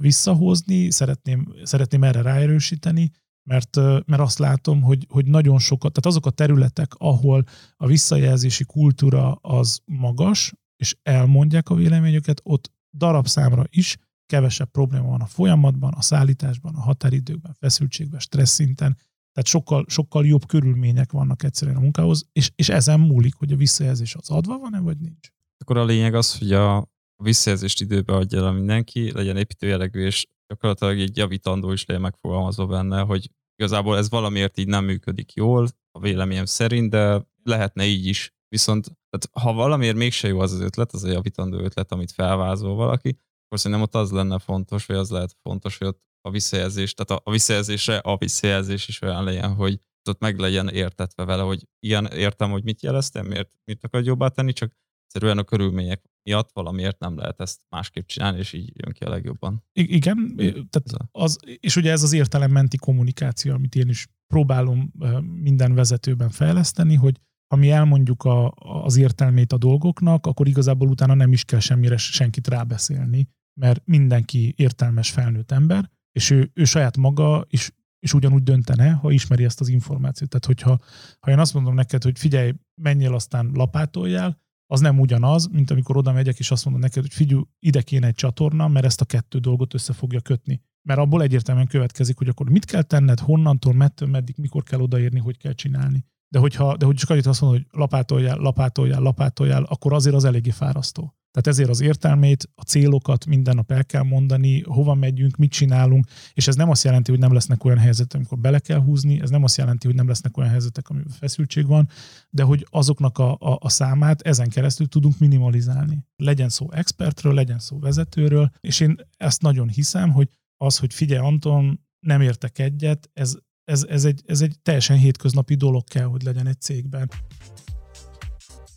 visszahozni, szeretném, szeretném erre ráerősíteni, mert, mert azt látom, hogy, hogy nagyon sokat, tehát azok a területek, ahol a visszajelzési kultúra az magas, és elmondják a véleményüket, ott darabszámra is kevesebb probléma van a folyamatban, a szállításban, a határidőkben, feszültségben, stressz szinten, tehát sokkal, sokkal jobb körülmények vannak egyszerűen a munkához, és, és ezen múlik, hogy a visszajelzés az adva van-e, vagy nincs. Akkor a lényeg az, hogy a visszajelzést időbe adja el mindenki, legyen építőjelegű, és gyakorlatilag egy javítandó is legyen megfogalmazva benne, hogy igazából ez valamiért így nem működik jól, a véleményem szerint, de lehetne így is. Viszont tehát ha valamiért mégse jó az az ötlet, az a javítandó ötlet, amit felvázol valaki, akkor szerintem ott az lenne fontos, vagy az lehet fontos, hogy ott a visszajelzés, tehát a, visszajelzésre a visszajelzés is olyan legyen, hogy ott meg legyen értetve vele, hogy ilyen értem, hogy mit jeleztem, miért, mit akar jobbá tenni, csak egyszerűen a körülmények miatt valamiért nem lehet ezt másképp csinálni, és így jön ki a legjobban. I- igen, tehát az, és ugye ez az értelemmenti kommunikáció, amit én is próbálom minden vezetőben fejleszteni, hogy ha mi elmondjuk a, az értelmét a dolgoknak, akkor igazából utána nem is kell semmire senkit rábeszélni, mert mindenki értelmes felnőtt ember, és ő, ő saját maga is, is ugyanúgy döntene, ha ismeri ezt az információt. Tehát, hogyha ha én azt mondom neked, hogy figyelj, menjél aztán lapátoljál, az nem ugyanaz, mint amikor oda megyek, és azt mondom neked, hogy figyelj, ide kéne egy csatorna, mert ezt a kettő dolgot össze fogja kötni. Mert abból egyértelműen következik, hogy akkor mit kell tenned, honnantól, mettől, meddig, mikor kell odaérni, hogy kell csinálni. De hogyha, de hogy csak annyit azt mondod, hogy lapátoljál, lapátoljál, lapátoljál, akkor azért az eléggé fárasztó. Tehát ezért az értelmét, a célokat minden nap el kell mondani, hova megyünk, mit csinálunk, és ez nem azt jelenti, hogy nem lesznek olyan helyzetek, amikor bele kell húzni, ez nem azt jelenti, hogy nem lesznek olyan helyzetek, amiben feszültség van, de hogy azoknak a, a, a számát ezen keresztül tudunk minimalizálni. Legyen szó expertről, legyen szó vezetőről, és én ezt nagyon hiszem, hogy az, hogy figyelj Anton, nem értek egyet, ez, ez, ez, egy, ez egy teljesen hétköznapi dolog kell, hogy legyen egy cégben.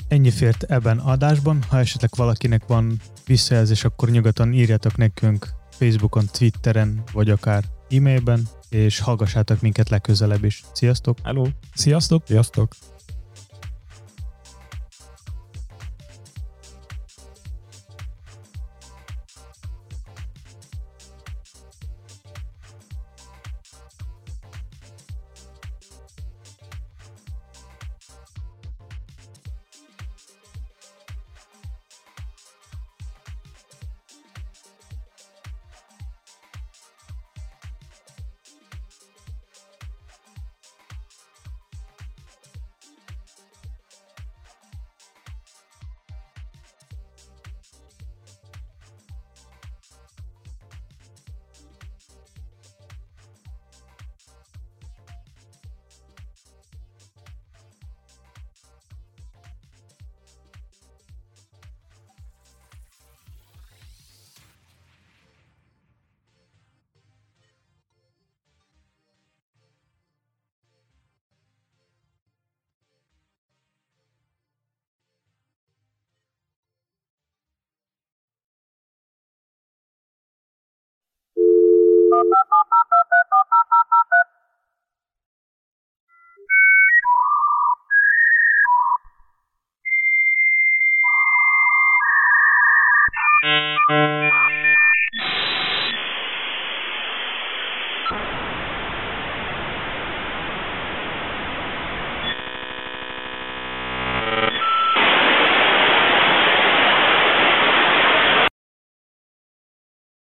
Ennyi fért ebben adásban. Ha esetleg valakinek van visszajelzés, akkor nyugodtan írjatok nekünk Facebookon, Twitteren, vagy akár e-mailben, és hallgassátok minket legközelebb is. Sziasztok! Hello! Sziasztok! Sziasztok!